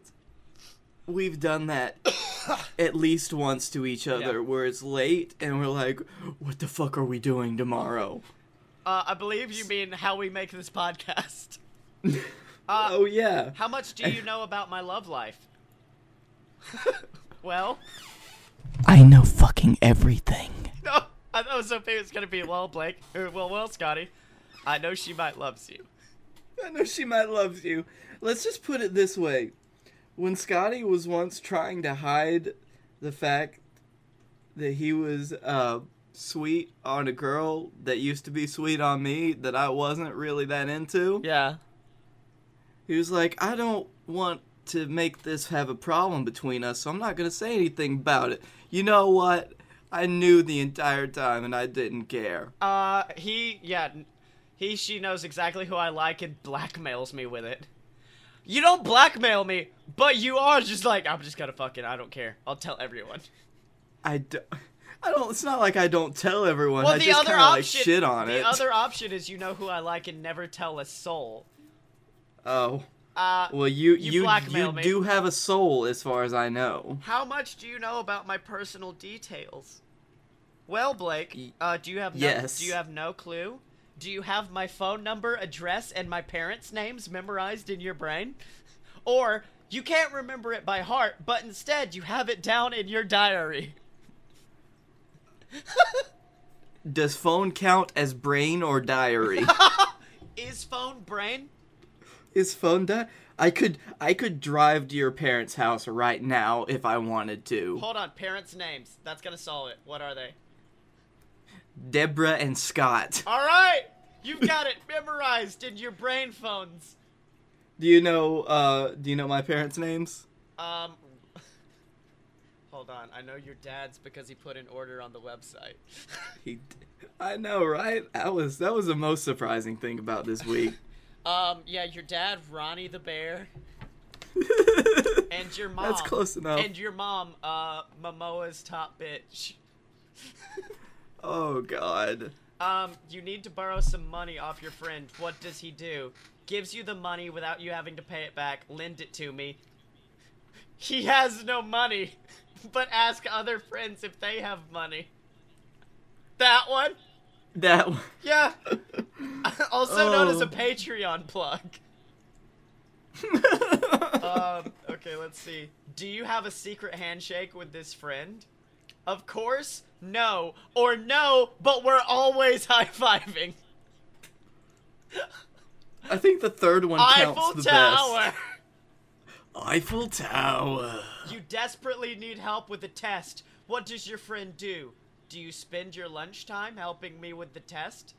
we've done that at least once to each other Yeah. where it's late and we're like, what the fuck are we doing tomorrow? Uh, I believe you mean how we make this podcast. Uh, oh, yeah. How much do you know about my love life? well, I know fucking everything. no, I I was hoping it was gonna be well, Blake. Or, well, well, Scottye. I know she might loves you. I know she might love you. Let's just put it this way. When Scottye was once trying to hide the fact that he was uh, sweet on a girl that used to be sweet on me that I wasn't really that into, Yeah. he was like, I don't want to make this have a problem between us, so I'm not going to say anything about it. You know what? I knew the entire time and I didn't care. Uh, he, yeah, he, she knows exactly who I like and blackmails me with it. You don't blackmail me, but you are just like, I'm just gonna fucking, I don't care. I'll tell everyone. I don't. I don't. It's not like I don't tell everyone. Well, I the just other of like option, shit on the it. other option is you know who I like and never tell a soul. Oh, Uh, well, you You you you me. do have a soul, as far as I know. how much do you know about my personal details? Well, Blake, uh, do you have no, yes. do you have no clue? Do you have my phone number, address, and my parents' names memorized in your brain? Or you can't remember it by heart, but instead you have it down in your diary. Does phone count as brain or diary? Is phone brain? Is phone di- I could I could drive to your parents' house right now if I wanted to. Hold on, parents' names. That's gonna solve it. What are they? Deborah and Scott. All right, you've got it memorized in your brain phones. Do you know uh do you know my parents' names? Um, hold on. I know your dad's because he put an order on the website. He d- I know, right? That was that was the most surprising thing about this week. um, yeah, your dad, Ronnie the bear, and your mom. That's close enough. And your mom, uh, Momoa's top bitch. Oh god. Um, you need to borrow some money off your friend. What does he do? Gives you the money without you having to pay it back. Lend it to me. He has no money, but ask other friends if they have money. That one? That one. Yeah. also known as a Oh. Patreon plug. Um, okay, let's see. Do you have a secret handshake with this friend? Of course, no. Or no, but we're always high fiving. I think the third one counts Eiffel the Tower! best. Eiffel Tower. You desperately need help with a test. What does your friend do? Do you spend your lunchtime helping me with the test?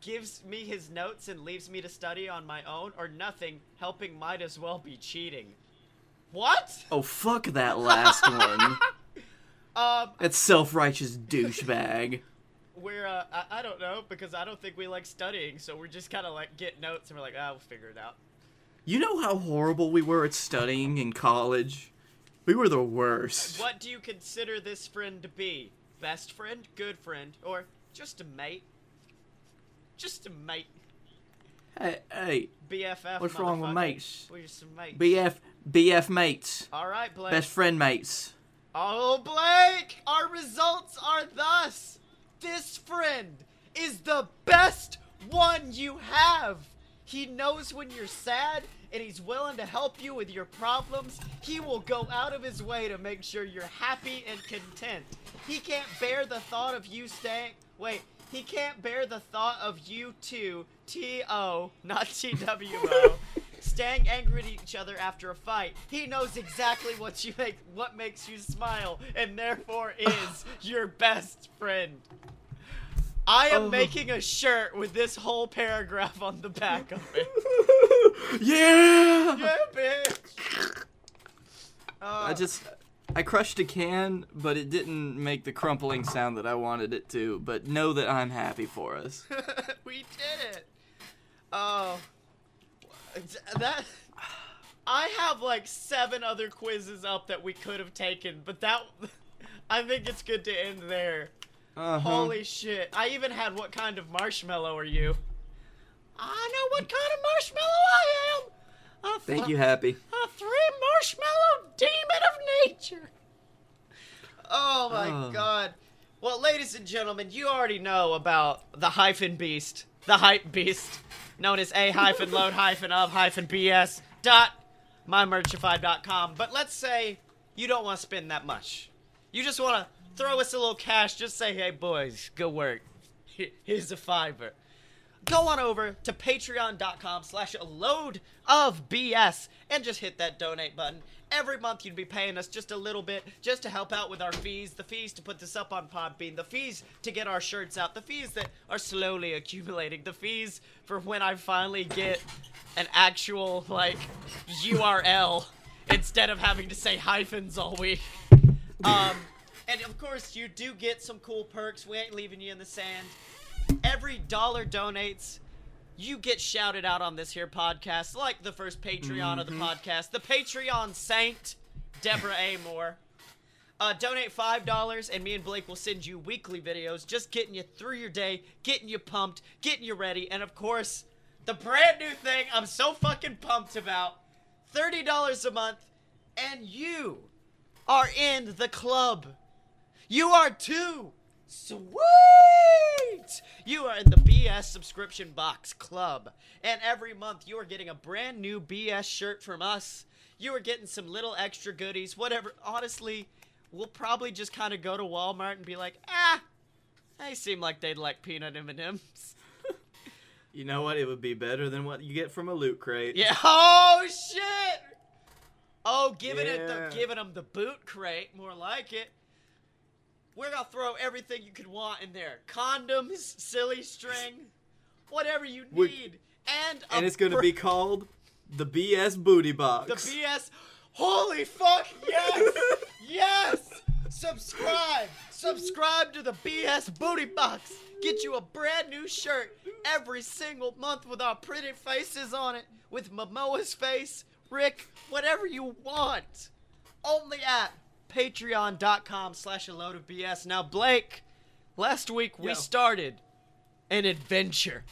Gives me his notes and leaves me to study on my own? Or nothing, helping might as well be cheating. What? Oh fuck that last one. Um, That self-righteous douchebag. we're, uh, I, I don't know, because I don't think we like studying, so we're just kind of like get notes and we're like, ah, we'll figure it out. You know how horrible we were at studying in college? We were the worst. What do you consider this friend to be? Best friend, good friend, or just a mate? Just a mate. Hey, hey, BFF. what's wrong with mates? We're just some mates. BF, BF mates. All right, Blake. Best friend mates. Oh, Blake! Our results are thus. This friend is the best one you have. He knows when you're sad and he's willing to help you with your problems. He will go out of his way to make sure you're happy and content. He can't bear the thought of you staying. Wait, he can't bear the thought of you two, T O, not T W O, staying angry at each other after a fight. He knows exactly what you make, what makes you smile, and therefore is your best friend. I am Oh. making a shirt with this whole paragraph on the back of it. yeah! yeah, bitch. Uh, I just I crushed a can, but it didn't make the crumpling sound that I wanted it to. But know that I'm happy for us. we did it. Oh, that. I have like seven other quizzes up that we could have taken, but that. I think it's good to end there. Uh-huh. Holy shit. I even had what kind of marshmallow are you? I know what kind of marshmallow I am. A Thank you, Happy. A three marshmallow demon of nature. Oh my Oh. god. Well, ladies and gentlemen, you already know about the hyphen beast, the hype beast, known as a hyphen load hyphen of hyphen bs dot mymerchify.com. But let's say you don't want to spend that much. You just want to throw us a little cash. Just say, hey boys, good work. Here's a fiver. Go on over to patreon.com slash a load of BS and just hit that donate button. Every month you'd be paying us just a little bit just to help out with our fees, the fees to put this up on Podbean, the fees to get our shirts out, the fees that are slowly accumulating, the fees for when I finally get an actual, like, URL instead of having to say hyphens all week. Um, and of course, you do get some cool perks. We ain't leaving you in the sand. Every dollar donates, you get shouted out on this here podcast, like the first Patreon of the podcast, the Patreon Saint, Deborah A. Moore. Uh, donate five dollars, and me and Blake will send you weekly videos, just getting you through your day, getting you pumped, getting you ready, and of course, the brand new thing I'm so fucking pumped about: thirty dollars a month, and you are in the club. You are too. Sweet! You are in the BS subscription box club. And every month you are getting a brand new BS shirt from us. You are getting some little extra goodies, whatever. Honestly, we'll probably just kind of go to Walmart and be like, ah, they seem like they'd like peanut M&Ms. You know what? It would be better than what you get from a loot crate. Yeah. Oh shit. Oh, giving it Yeah. the giving them the boot crate, more like it. We're gonna throw everything you could want in there: condoms, silly string, whatever you We- need, and And it's gonna br- be called the BS Booty Box. the BS. Holy fuck! Yes, yes. Subscribe, subscribe to the BS Booty Box. Get you a brand new shirt every single month with our pretty faces on it, with Momoa's face, Rick, whatever you want. Only at patreon.com slash a load of BS. Now, Blake, last week we Yo. started an adventure.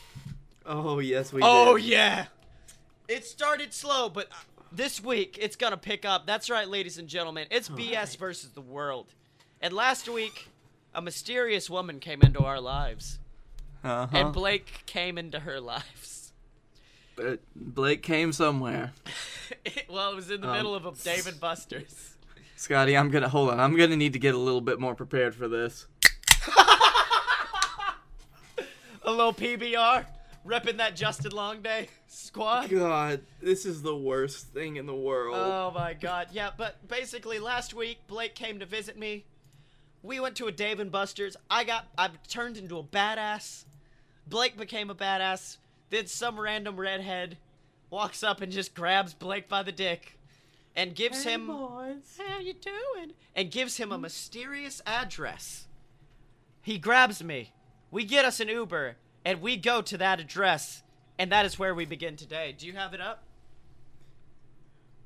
Oh yes, we did. Oh did. yeah. It started slow, but this week it's gonna pick up. That's right, ladies and gentlemen. It's BS right. versus the world. And last week, a mysterious woman came into our lives, Uh-huh. and Blake came into her lives. But Blake came somewhere. well, it was in the Um, middle of a Dave and Buster's. Scotty, I'm gonna hold on. I'm gonna need to get a little bit more prepared for this. A little PBR, repping that Justin Long Day squad. God, this is the worst thing in the world. Oh my god. Yeah, but basically last week Blake came to visit me. We went to a Dave and Buster's. I got I turned into a badass. Blake became a badass. Then some random redhead walks up and just grabs Blake by the dick and gives him boys. How you doing? And gives him a mysterious address. He grabs me. We get us an Uber and we go to that address and that is where we begin today. Do you have it up?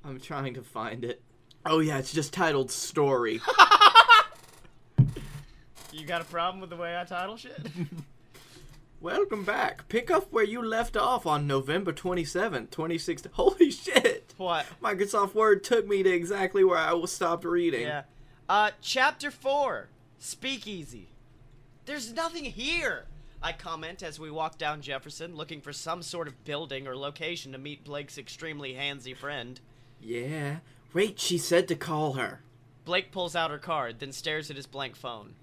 I'm trying to find it. Oh yeah, it's just titled "Story." You got a problem with the way I title shit? Welcome back. Pick up where you left off on November 27th, 2016. Holy shit! what? Microsoft Word took me to exactly where I was stopped reading. Yeah. Uh, chapter 4 Speakeasy. There's nothing here! I comment as we walk down Jefferson looking for some sort of building or location to meet Blake's extremely handsy friend. Yeah. Wait, she said to call her. Blake pulls out her card, then stares at his blank phone.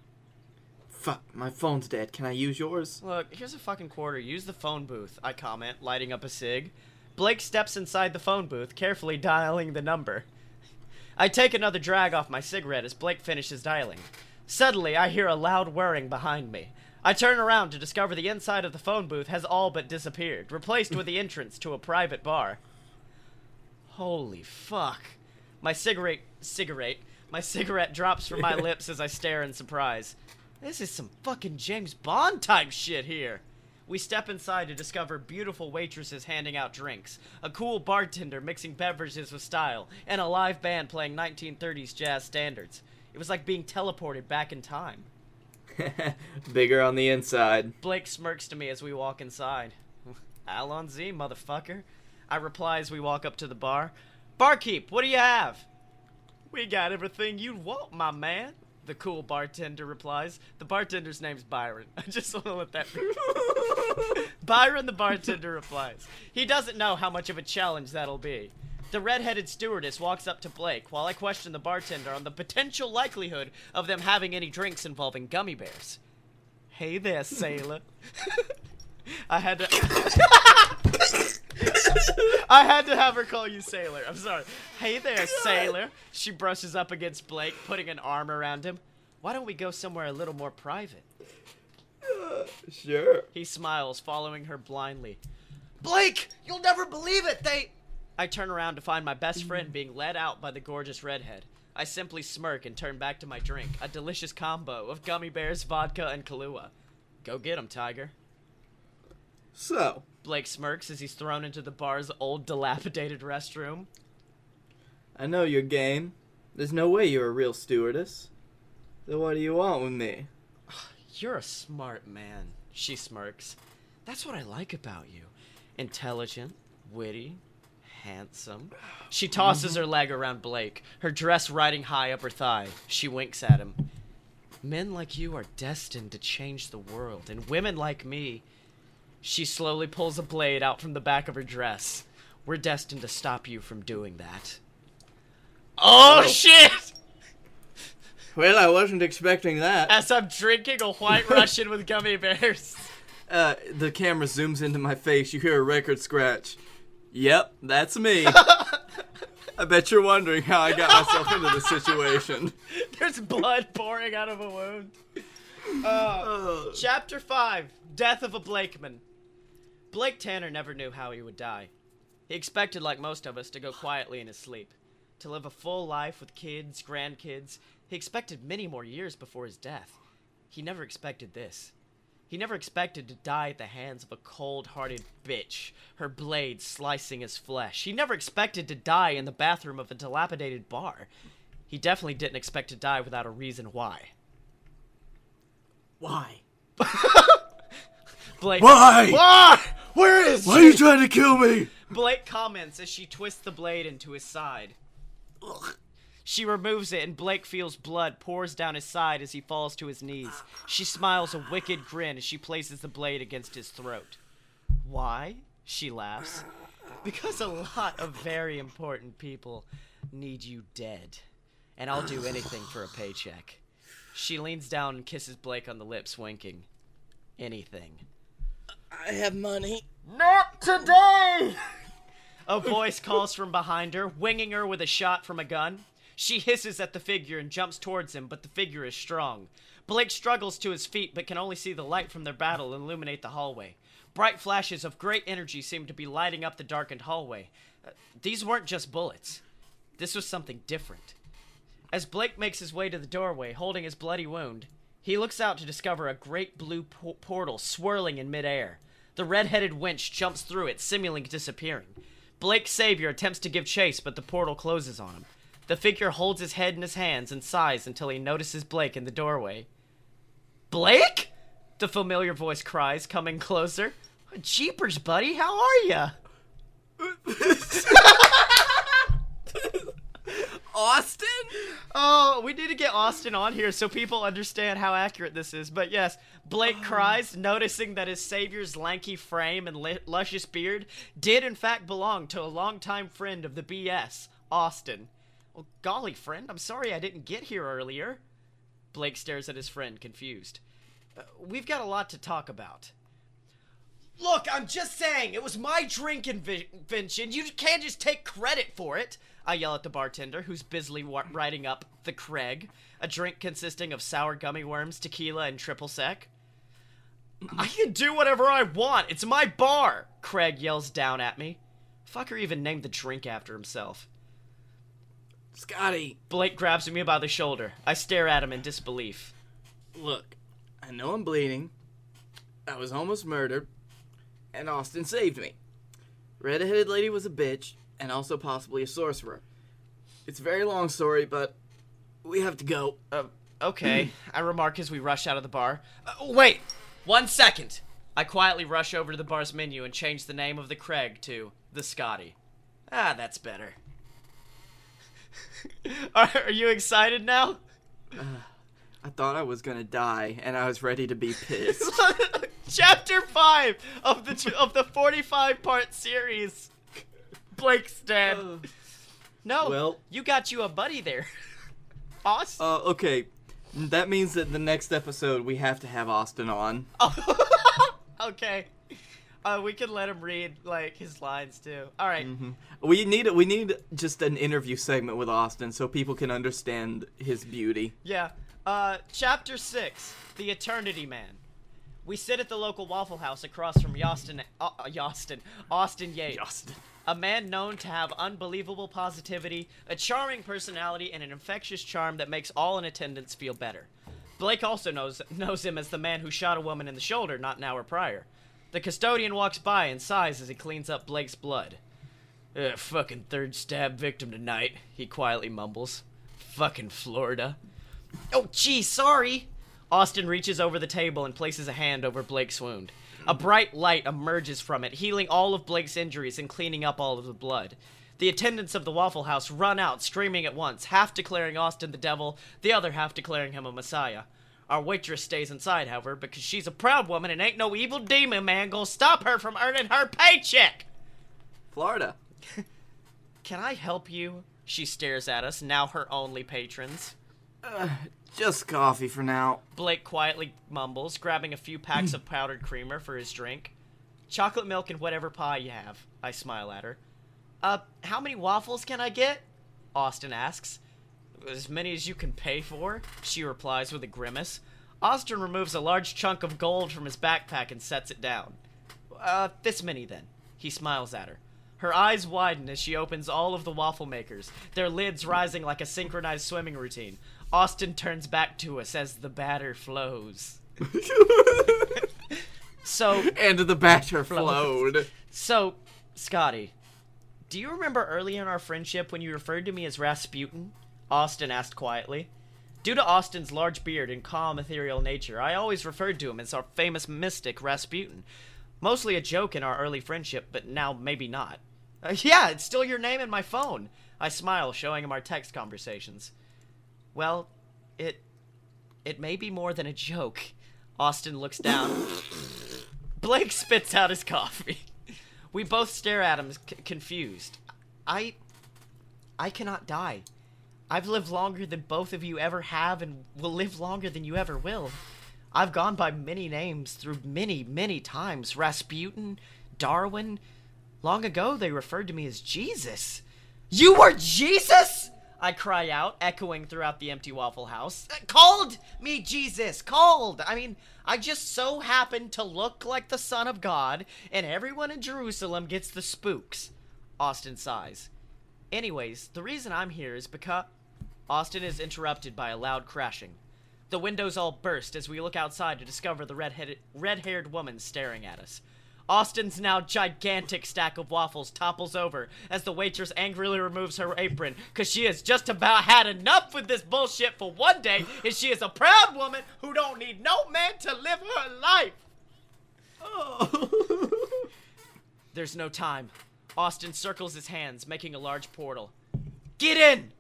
Fuck, my phone's dead. Can I use yours? Look, here's a fucking quarter. Use the phone booth, I comment, lighting up a cig. Blake steps inside the phone booth, carefully dialing the number. I take another drag off my cigarette as Blake finishes dialing. Suddenly, I hear a loud whirring behind me. I turn around to discover the inside of the phone booth has all but disappeared, replaced with the entrance to a private bar. Holy fuck. My cigarette cigarette my cigarette drops from my lips as I stare in surprise. This is some fucking James Bond type shit here. We step inside to discover beautiful waitresses handing out drinks, a cool bartender mixing beverages with style, and a live band playing 1930s jazz standards. It was like being teleported back in time. Bigger on the inside. Blake smirks to me as we walk inside. Allons-y, motherfucker. I reply as we walk up to the bar. Barkeep, what do you have? We got everything you want, my man. The cool bartender replies. The bartender's name's Byron. I just want to let that be. Byron, the bartender, replies. He doesn't know how much of a challenge that'll be. The red-headed stewardess walks up to Blake while I question the bartender on the potential likelihood of them having any drinks involving gummy bears. Hey there, sailor. I had to. I had to have her call you sailor. I'm sorry. Hey there, sailor. She brushes up against Blake, putting an arm around him. Why don't we go somewhere a little more private? Sure. He smiles, following her blindly. Blake, you'll never believe it. They. I turn around to find my best friend being led out by the gorgeous redhead. I simply smirk and turn back to my drink, a delicious combo of gummy bears, vodka, and Kahlua. Go get 'em, Tiger. So, Blake smirks as he's thrown into the bar's old, dilapidated restroom. I know your game. There's no way you're a real stewardess. So what do you want with me? You're a smart man, she smirks. That's what I like about you. Intelligent, witty, handsome. She tosses mm-hmm. her leg around Blake, her dress riding high up her thigh. She winks at him. Men like you are destined to change the world, and women like me. She slowly pulls a blade out from the back of her dress. We're destined to stop you from doing that. Oh, shit! Well, I wasn't expecting that. As I'm drinking a white Russian with gummy bears. Uh, the camera zooms into my face. You hear a record scratch. Yep, that's me. I bet you're wondering how I got myself into this situation. There's blood pouring out of a wound. Uh, Uh, chapter 5 Death of a Blakeman. Blake Tanner never knew how he would die. He expected, like most of us, to go quietly in his sleep, to live a full life with kids, grandkids. He expected many more years before his death. He never expected this. He never expected to die at the hands of a cold hearted bitch, her blade slicing his flesh. He never expected to die in the bathroom of a dilapidated bar. He definitely didn't expect to die without a reason why. why? Blake. Why? Why? Where is Why are you trying to kill me? Blake comments as she twists the blade into his side. She removes it, and Blake feels blood pours down his side as he falls to his knees. She smiles a wicked grin as she places the blade against his throat. Why? She laughs. Because a lot of very important people need you dead. And I'll do anything for a paycheck. She leans down and kisses Blake on the lips, winking. Anything. I have money. Not today! A voice calls from behind her, winging her with a shot from a gun. She hisses at the figure and jumps towards him, but the figure is strong. Blake struggles to his feet, but can only see the light from their battle illuminate the hallway. Bright flashes of great energy seem to be lighting up the darkened hallway. Uh, these weren't just bullets. This was something different. As Blake makes his way to the doorway, holding his bloody wound, he looks out to discover a great blue po- portal swirling in midair. The red-headed winch jumps through it, seemingly disappearing. Blake's savior attempts to give chase, but the portal closes on him. The figure holds his head in his hands and sighs until he notices Blake in the doorway. Blake? The familiar voice cries, coming closer. Jeepers, buddy, how are ya? Austin? Oh, we need to get Austin on here so people understand how accurate this is. But yes, Blake cries, noticing that his savior's lanky frame and luscious beard did in fact belong to a longtime friend of the BS, Austin. Well, golly, friend, I'm sorry I didn't get here earlier. Blake stares at his friend, confused. Uh, we've got a lot to talk about. Look, I'm just saying, it was my drink invention. You can't just take credit for it. I yell at the bartender, who's busily wa- writing up the Craig, a drink consisting of sour gummy worms, tequila, and triple sec. I can do whatever I want. It's my bar. Craig yells down at me. Fucker even named the drink after himself. Scottye, Blake grabs me by the shoulder. I stare at him in disbelief. look, I know I'm bleeding. I was almost murdered. And Austin saved me. Red-headed lady was a bitch, and also possibly a sorcerer. It's a very long story, but we have to go. Uh, okay, I remark as we rush out of the bar. Uh, wait, one second. I quietly rush over to the bar's menu and change the name of the Craig to the Scottye. Ah, that's better. are, are you excited now? I thought I was gonna die, and I was ready to be pissed. Chapter five of the of the forty-five part series. Blake's dead. no, well- you got you a buddy there. Austin. uh, okay, that means that the next episode we have to have Austin on. Oh, okay. Uh, we can let him read like his lines too. All right. We need we need just an interview segment with Austin so people can understand his beauty. Yeah. Uh, chapter six: The Eternity Man. We sit at the local Waffle House across from Yostin, uh, uh, Yostin, Austin Yates. Austin. A man known to have unbelievable positivity, a charming personality, and an infectious charm that makes all in attendance feel better. Blake also knows knows him as the man who shot a woman in the shoulder not an hour prior. The custodian walks by and sighs as he cleans up Blake's blood. Ugh, fucking third stab victim tonight, he quietly mumbles. Fucking Florida. Oh, gee, sorry. Austin reaches over the table and places a hand over Blake's wound. A bright light emerges from it, healing all of Blake's injuries and cleaning up all of the blood. The attendants of the Waffle House run out, screaming at once, half declaring Austin the devil, the other half declaring him a messiah. Our waitress stays inside, however, because she's a proud woman and ain't no evil demon man gonna stop her from earning her paycheck. Florida. Can I help you? She stares at us, now her only patrons. Uh, Just coffee for now. Blake quietly mumbles, grabbing a few packs of powdered creamer for his drink. Chocolate milk and whatever pie you have. I smile at her. Uh, how many waffles can I get? Austin asks. As many as you can pay for, she replies with a grimace. Austin removes a large chunk of gold from his backpack and sets it down. Uh, this many then. He smiles at her. Her eyes widen as she opens all of the waffle makers, their lids rising like a synchronized swimming routine. Austin turns back to us as the batter flows. So, and the batter flowed. so, Scottye, do you remember early in our friendship when you referred to me as Rasputin? Austin asked quietly. Due to Austin's large beard and calm, ethereal nature, I always referred to him as our famous mystic Rasputin. Mostly a joke in our early friendship, but now maybe not. Uh, yeah, it's still your name in my phone. I smile, showing him our text conversations. Well, it it may be more than a joke. Austin looks down. Blake spits out his coffee. We both stare at him, c- confused. I. I cannot die. I've lived longer than both of you ever have and will live longer than you ever will. I've gone by many names through many, many times Rasputin, Darwin. Long ago, they referred to me as Jesus. You were Jesus? I cry out, echoing throughout the empty Waffle House. Uh, Called me Jesus. Called. I mean, I just so happen to look like the Son of God, and everyone in Jerusalem gets the spooks. Austin sighs. Anyways, the reason I'm here is because. Austin is interrupted by a loud crashing. The windows all burst as we look outside to discover the red-headed, red-haired woman staring at us. Austin's now gigantic stack of waffles topples over as the waitress angrily removes her apron because she has just about had enough with this bullshit for one day and she is a proud woman who don't need no man to live her life. Oh. There's no time. Austin circles his hands, making a large portal. Get in!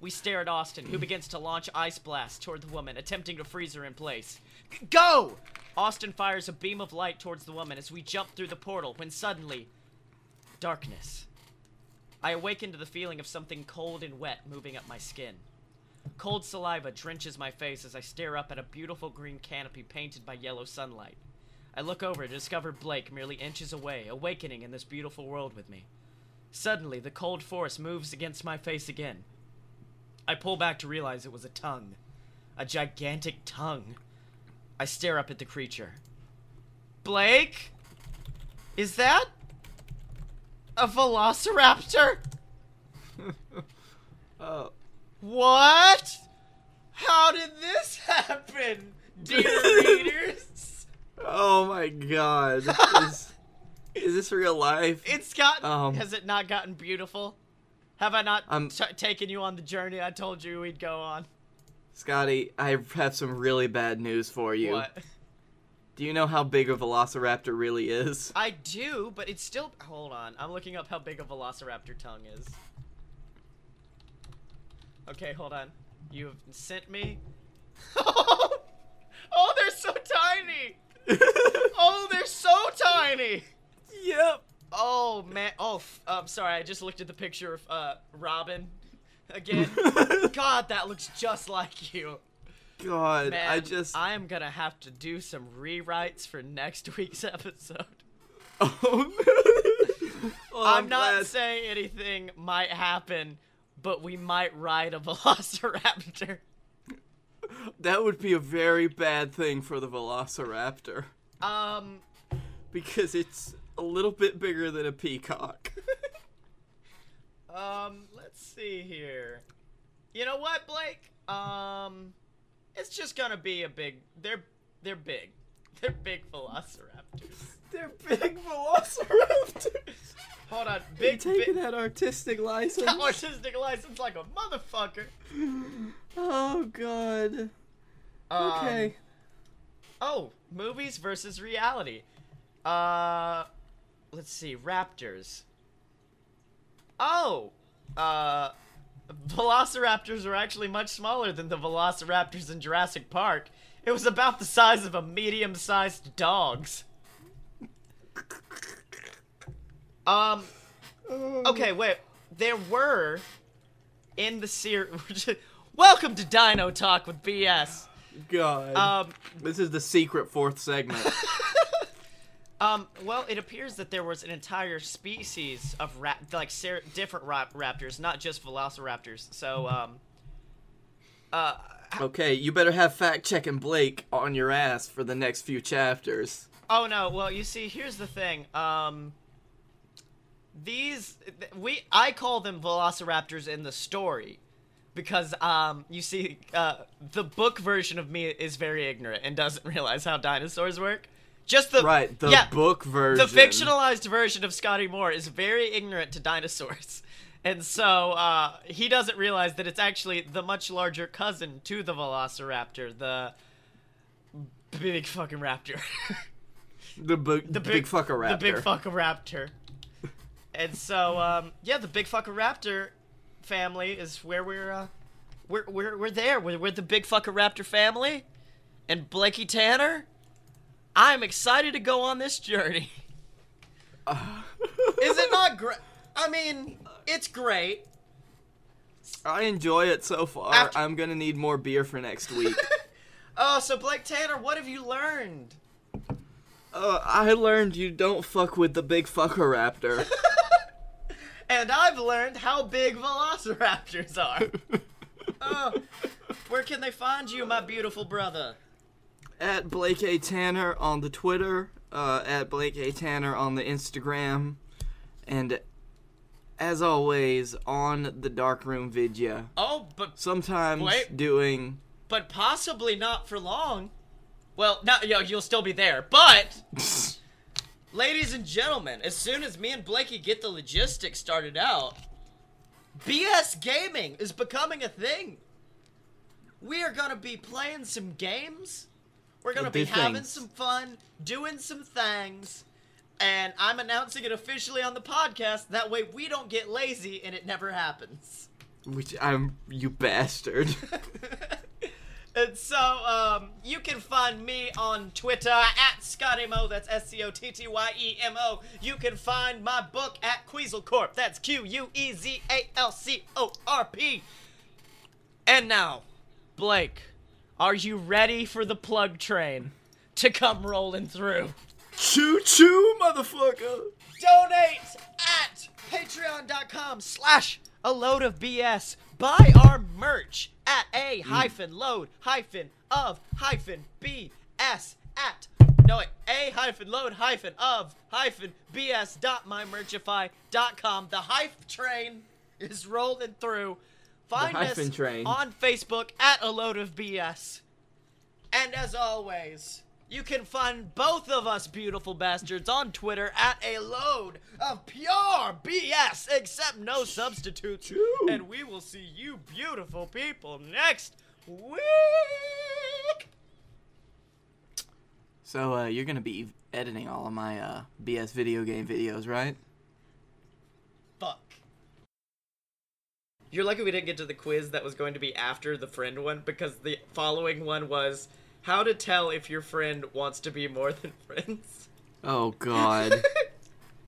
We stare at Austin, who begins to launch ice blasts toward the woman, attempting to freeze her in place. G- Go! Austin fires a beam of light towards the woman as we jump through the portal when suddenly. Darkness. I awaken to the feeling of something cold and wet moving up my skin. Cold saliva drenches my face as I stare up at a beautiful green canopy painted by yellow sunlight. I look over to discover Blake merely inches away, awakening in this beautiful world with me. Suddenly, the cold force moves against my face again. I pull back to realize it was a tongue. A gigantic tongue. I stare up at the creature. Blake? Is that a velociraptor? Oh. What? How did this happen, dear readers? Oh my god. Is, is this real life? It's gotten. Um, has it not gotten beautiful? Have I not Um, t- taken you on the journey I told you we'd go on? Scottye, I have some really bad news for you. What? Do you know how big a velociraptor really is? I do, but it's still. Hold on. I'm looking up how big a velociraptor tongue is. Okay, hold on. You have sent me oh, Oh, they're so tiny. Oh, they're so tiny. yep. Oh man. Oh, f- um, sorry. I just looked at the picture of uh Robin again. God, that looks just like you. God, Man, I just. I am gonna have to do some rewrites for next week's episode. Oh, Well, I'm, not saying anything might happen, but we might ride a velociraptor. That would be a very bad thing for the Velociraptor Um, because it's a little bit bigger than a peacock. Um, let's see here. You know what, Blake? Um, it's just gonna be a big. They're they're big. They're big velociraptors. They're big Velociraptors. Hold on, big taking big. that artistic license. That Artistic license like a motherfucker. Oh God. Um, Okay. Oh, movies versus reality. Uh, let's see, Raptors. Oh, uh, Velociraptors are actually much smaller than the Velociraptors in Jurassic Park. It was about the size of a medium-sized dog's. Um, okay, wait. There were in the series. Welcome to Dino Talk with BS. God. Um, this is the secret fourth segment. Um, well, it appears that there was an entire species of rap, like ser- different rap- raptors, not just velociraptors. So, um, uh, okay, you better have fact checking Blake on your ass for the next few chapters. oh no, well, you see, here's the thing. Um, these th- we I call them velociraptors in the story because um, you see, uh, the book version of me is very ignorant and doesn't realize how dinosaurs work. Just the Right, the yeah, book version. The fictionalized version of Scottye Moore is very ignorant to dinosaurs. And so uh, he doesn't realize that it's actually the much larger cousin to the Velociraptor, the big fucking raptor. The, bu- the big, fucker raptor. The big fucker raptor. And so, um, yeah, the big fucker raptor family is where we're, uh, we're, we're, we're there. We're, we're the big fucker raptor family. And Blakey Tanner, I'm excited to go on this journey. Is it not great? I mean, it's great. I enjoy it so far. After- I'm gonna need more beer for next week. Oh, so Blake Tanner, what have you learned? uh, I learned you don't fuck with the big fucker raptor. And I've learned how big velociraptors are. oh, where can they find you, my beautiful brother? At Blake A. Tanner on the Twitter, uh, at Blake A. Tanner on the Instagram, and as always on the Darkroom Vidya. Oh, but Sometimes doing. but possibly not for long. Well, not yo, you'll still be there, but ladies and gentlemen, as soon as me and Blakey get the logistics started out, BS gaming is becoming a thing. We are gonna be playing some games. We're gonna be having things. some fun, doing some things, and I'm announcing it officially on the podcast. That way, we don't get lazy and it never happens. Which I'm. You bastard. and so, um, you can find me on Twitter at Scottyemo. That's S C O T T Y E M O. You can find my book at Quezal That's Q U E Z A L C O R P. And now, Blake, are you ready for the plug train to come rolling through? choo choo, motherfucker! donate at patreon.com slash a load of bs buy our merch at a hyphen load hyphen of hyphen bs at no wait, a hyphen load hyphen of hyphen bs dot mymerchify.com the hype train is rolling through find us train. on facebook at a load of bs and as always, you can find both of us beautiful bastards on Twitter at a load of pure BS, except no substitutes. Choo. And we will see you beautiful people next week. So, uh, you're gonna be editing all of my, uh, BS video game videos, right? Fuck. You're lucky we didn't get to the quiz that was going to be after the friend one because the following one was how to tell if your friend wants to be more than friends. Oh God.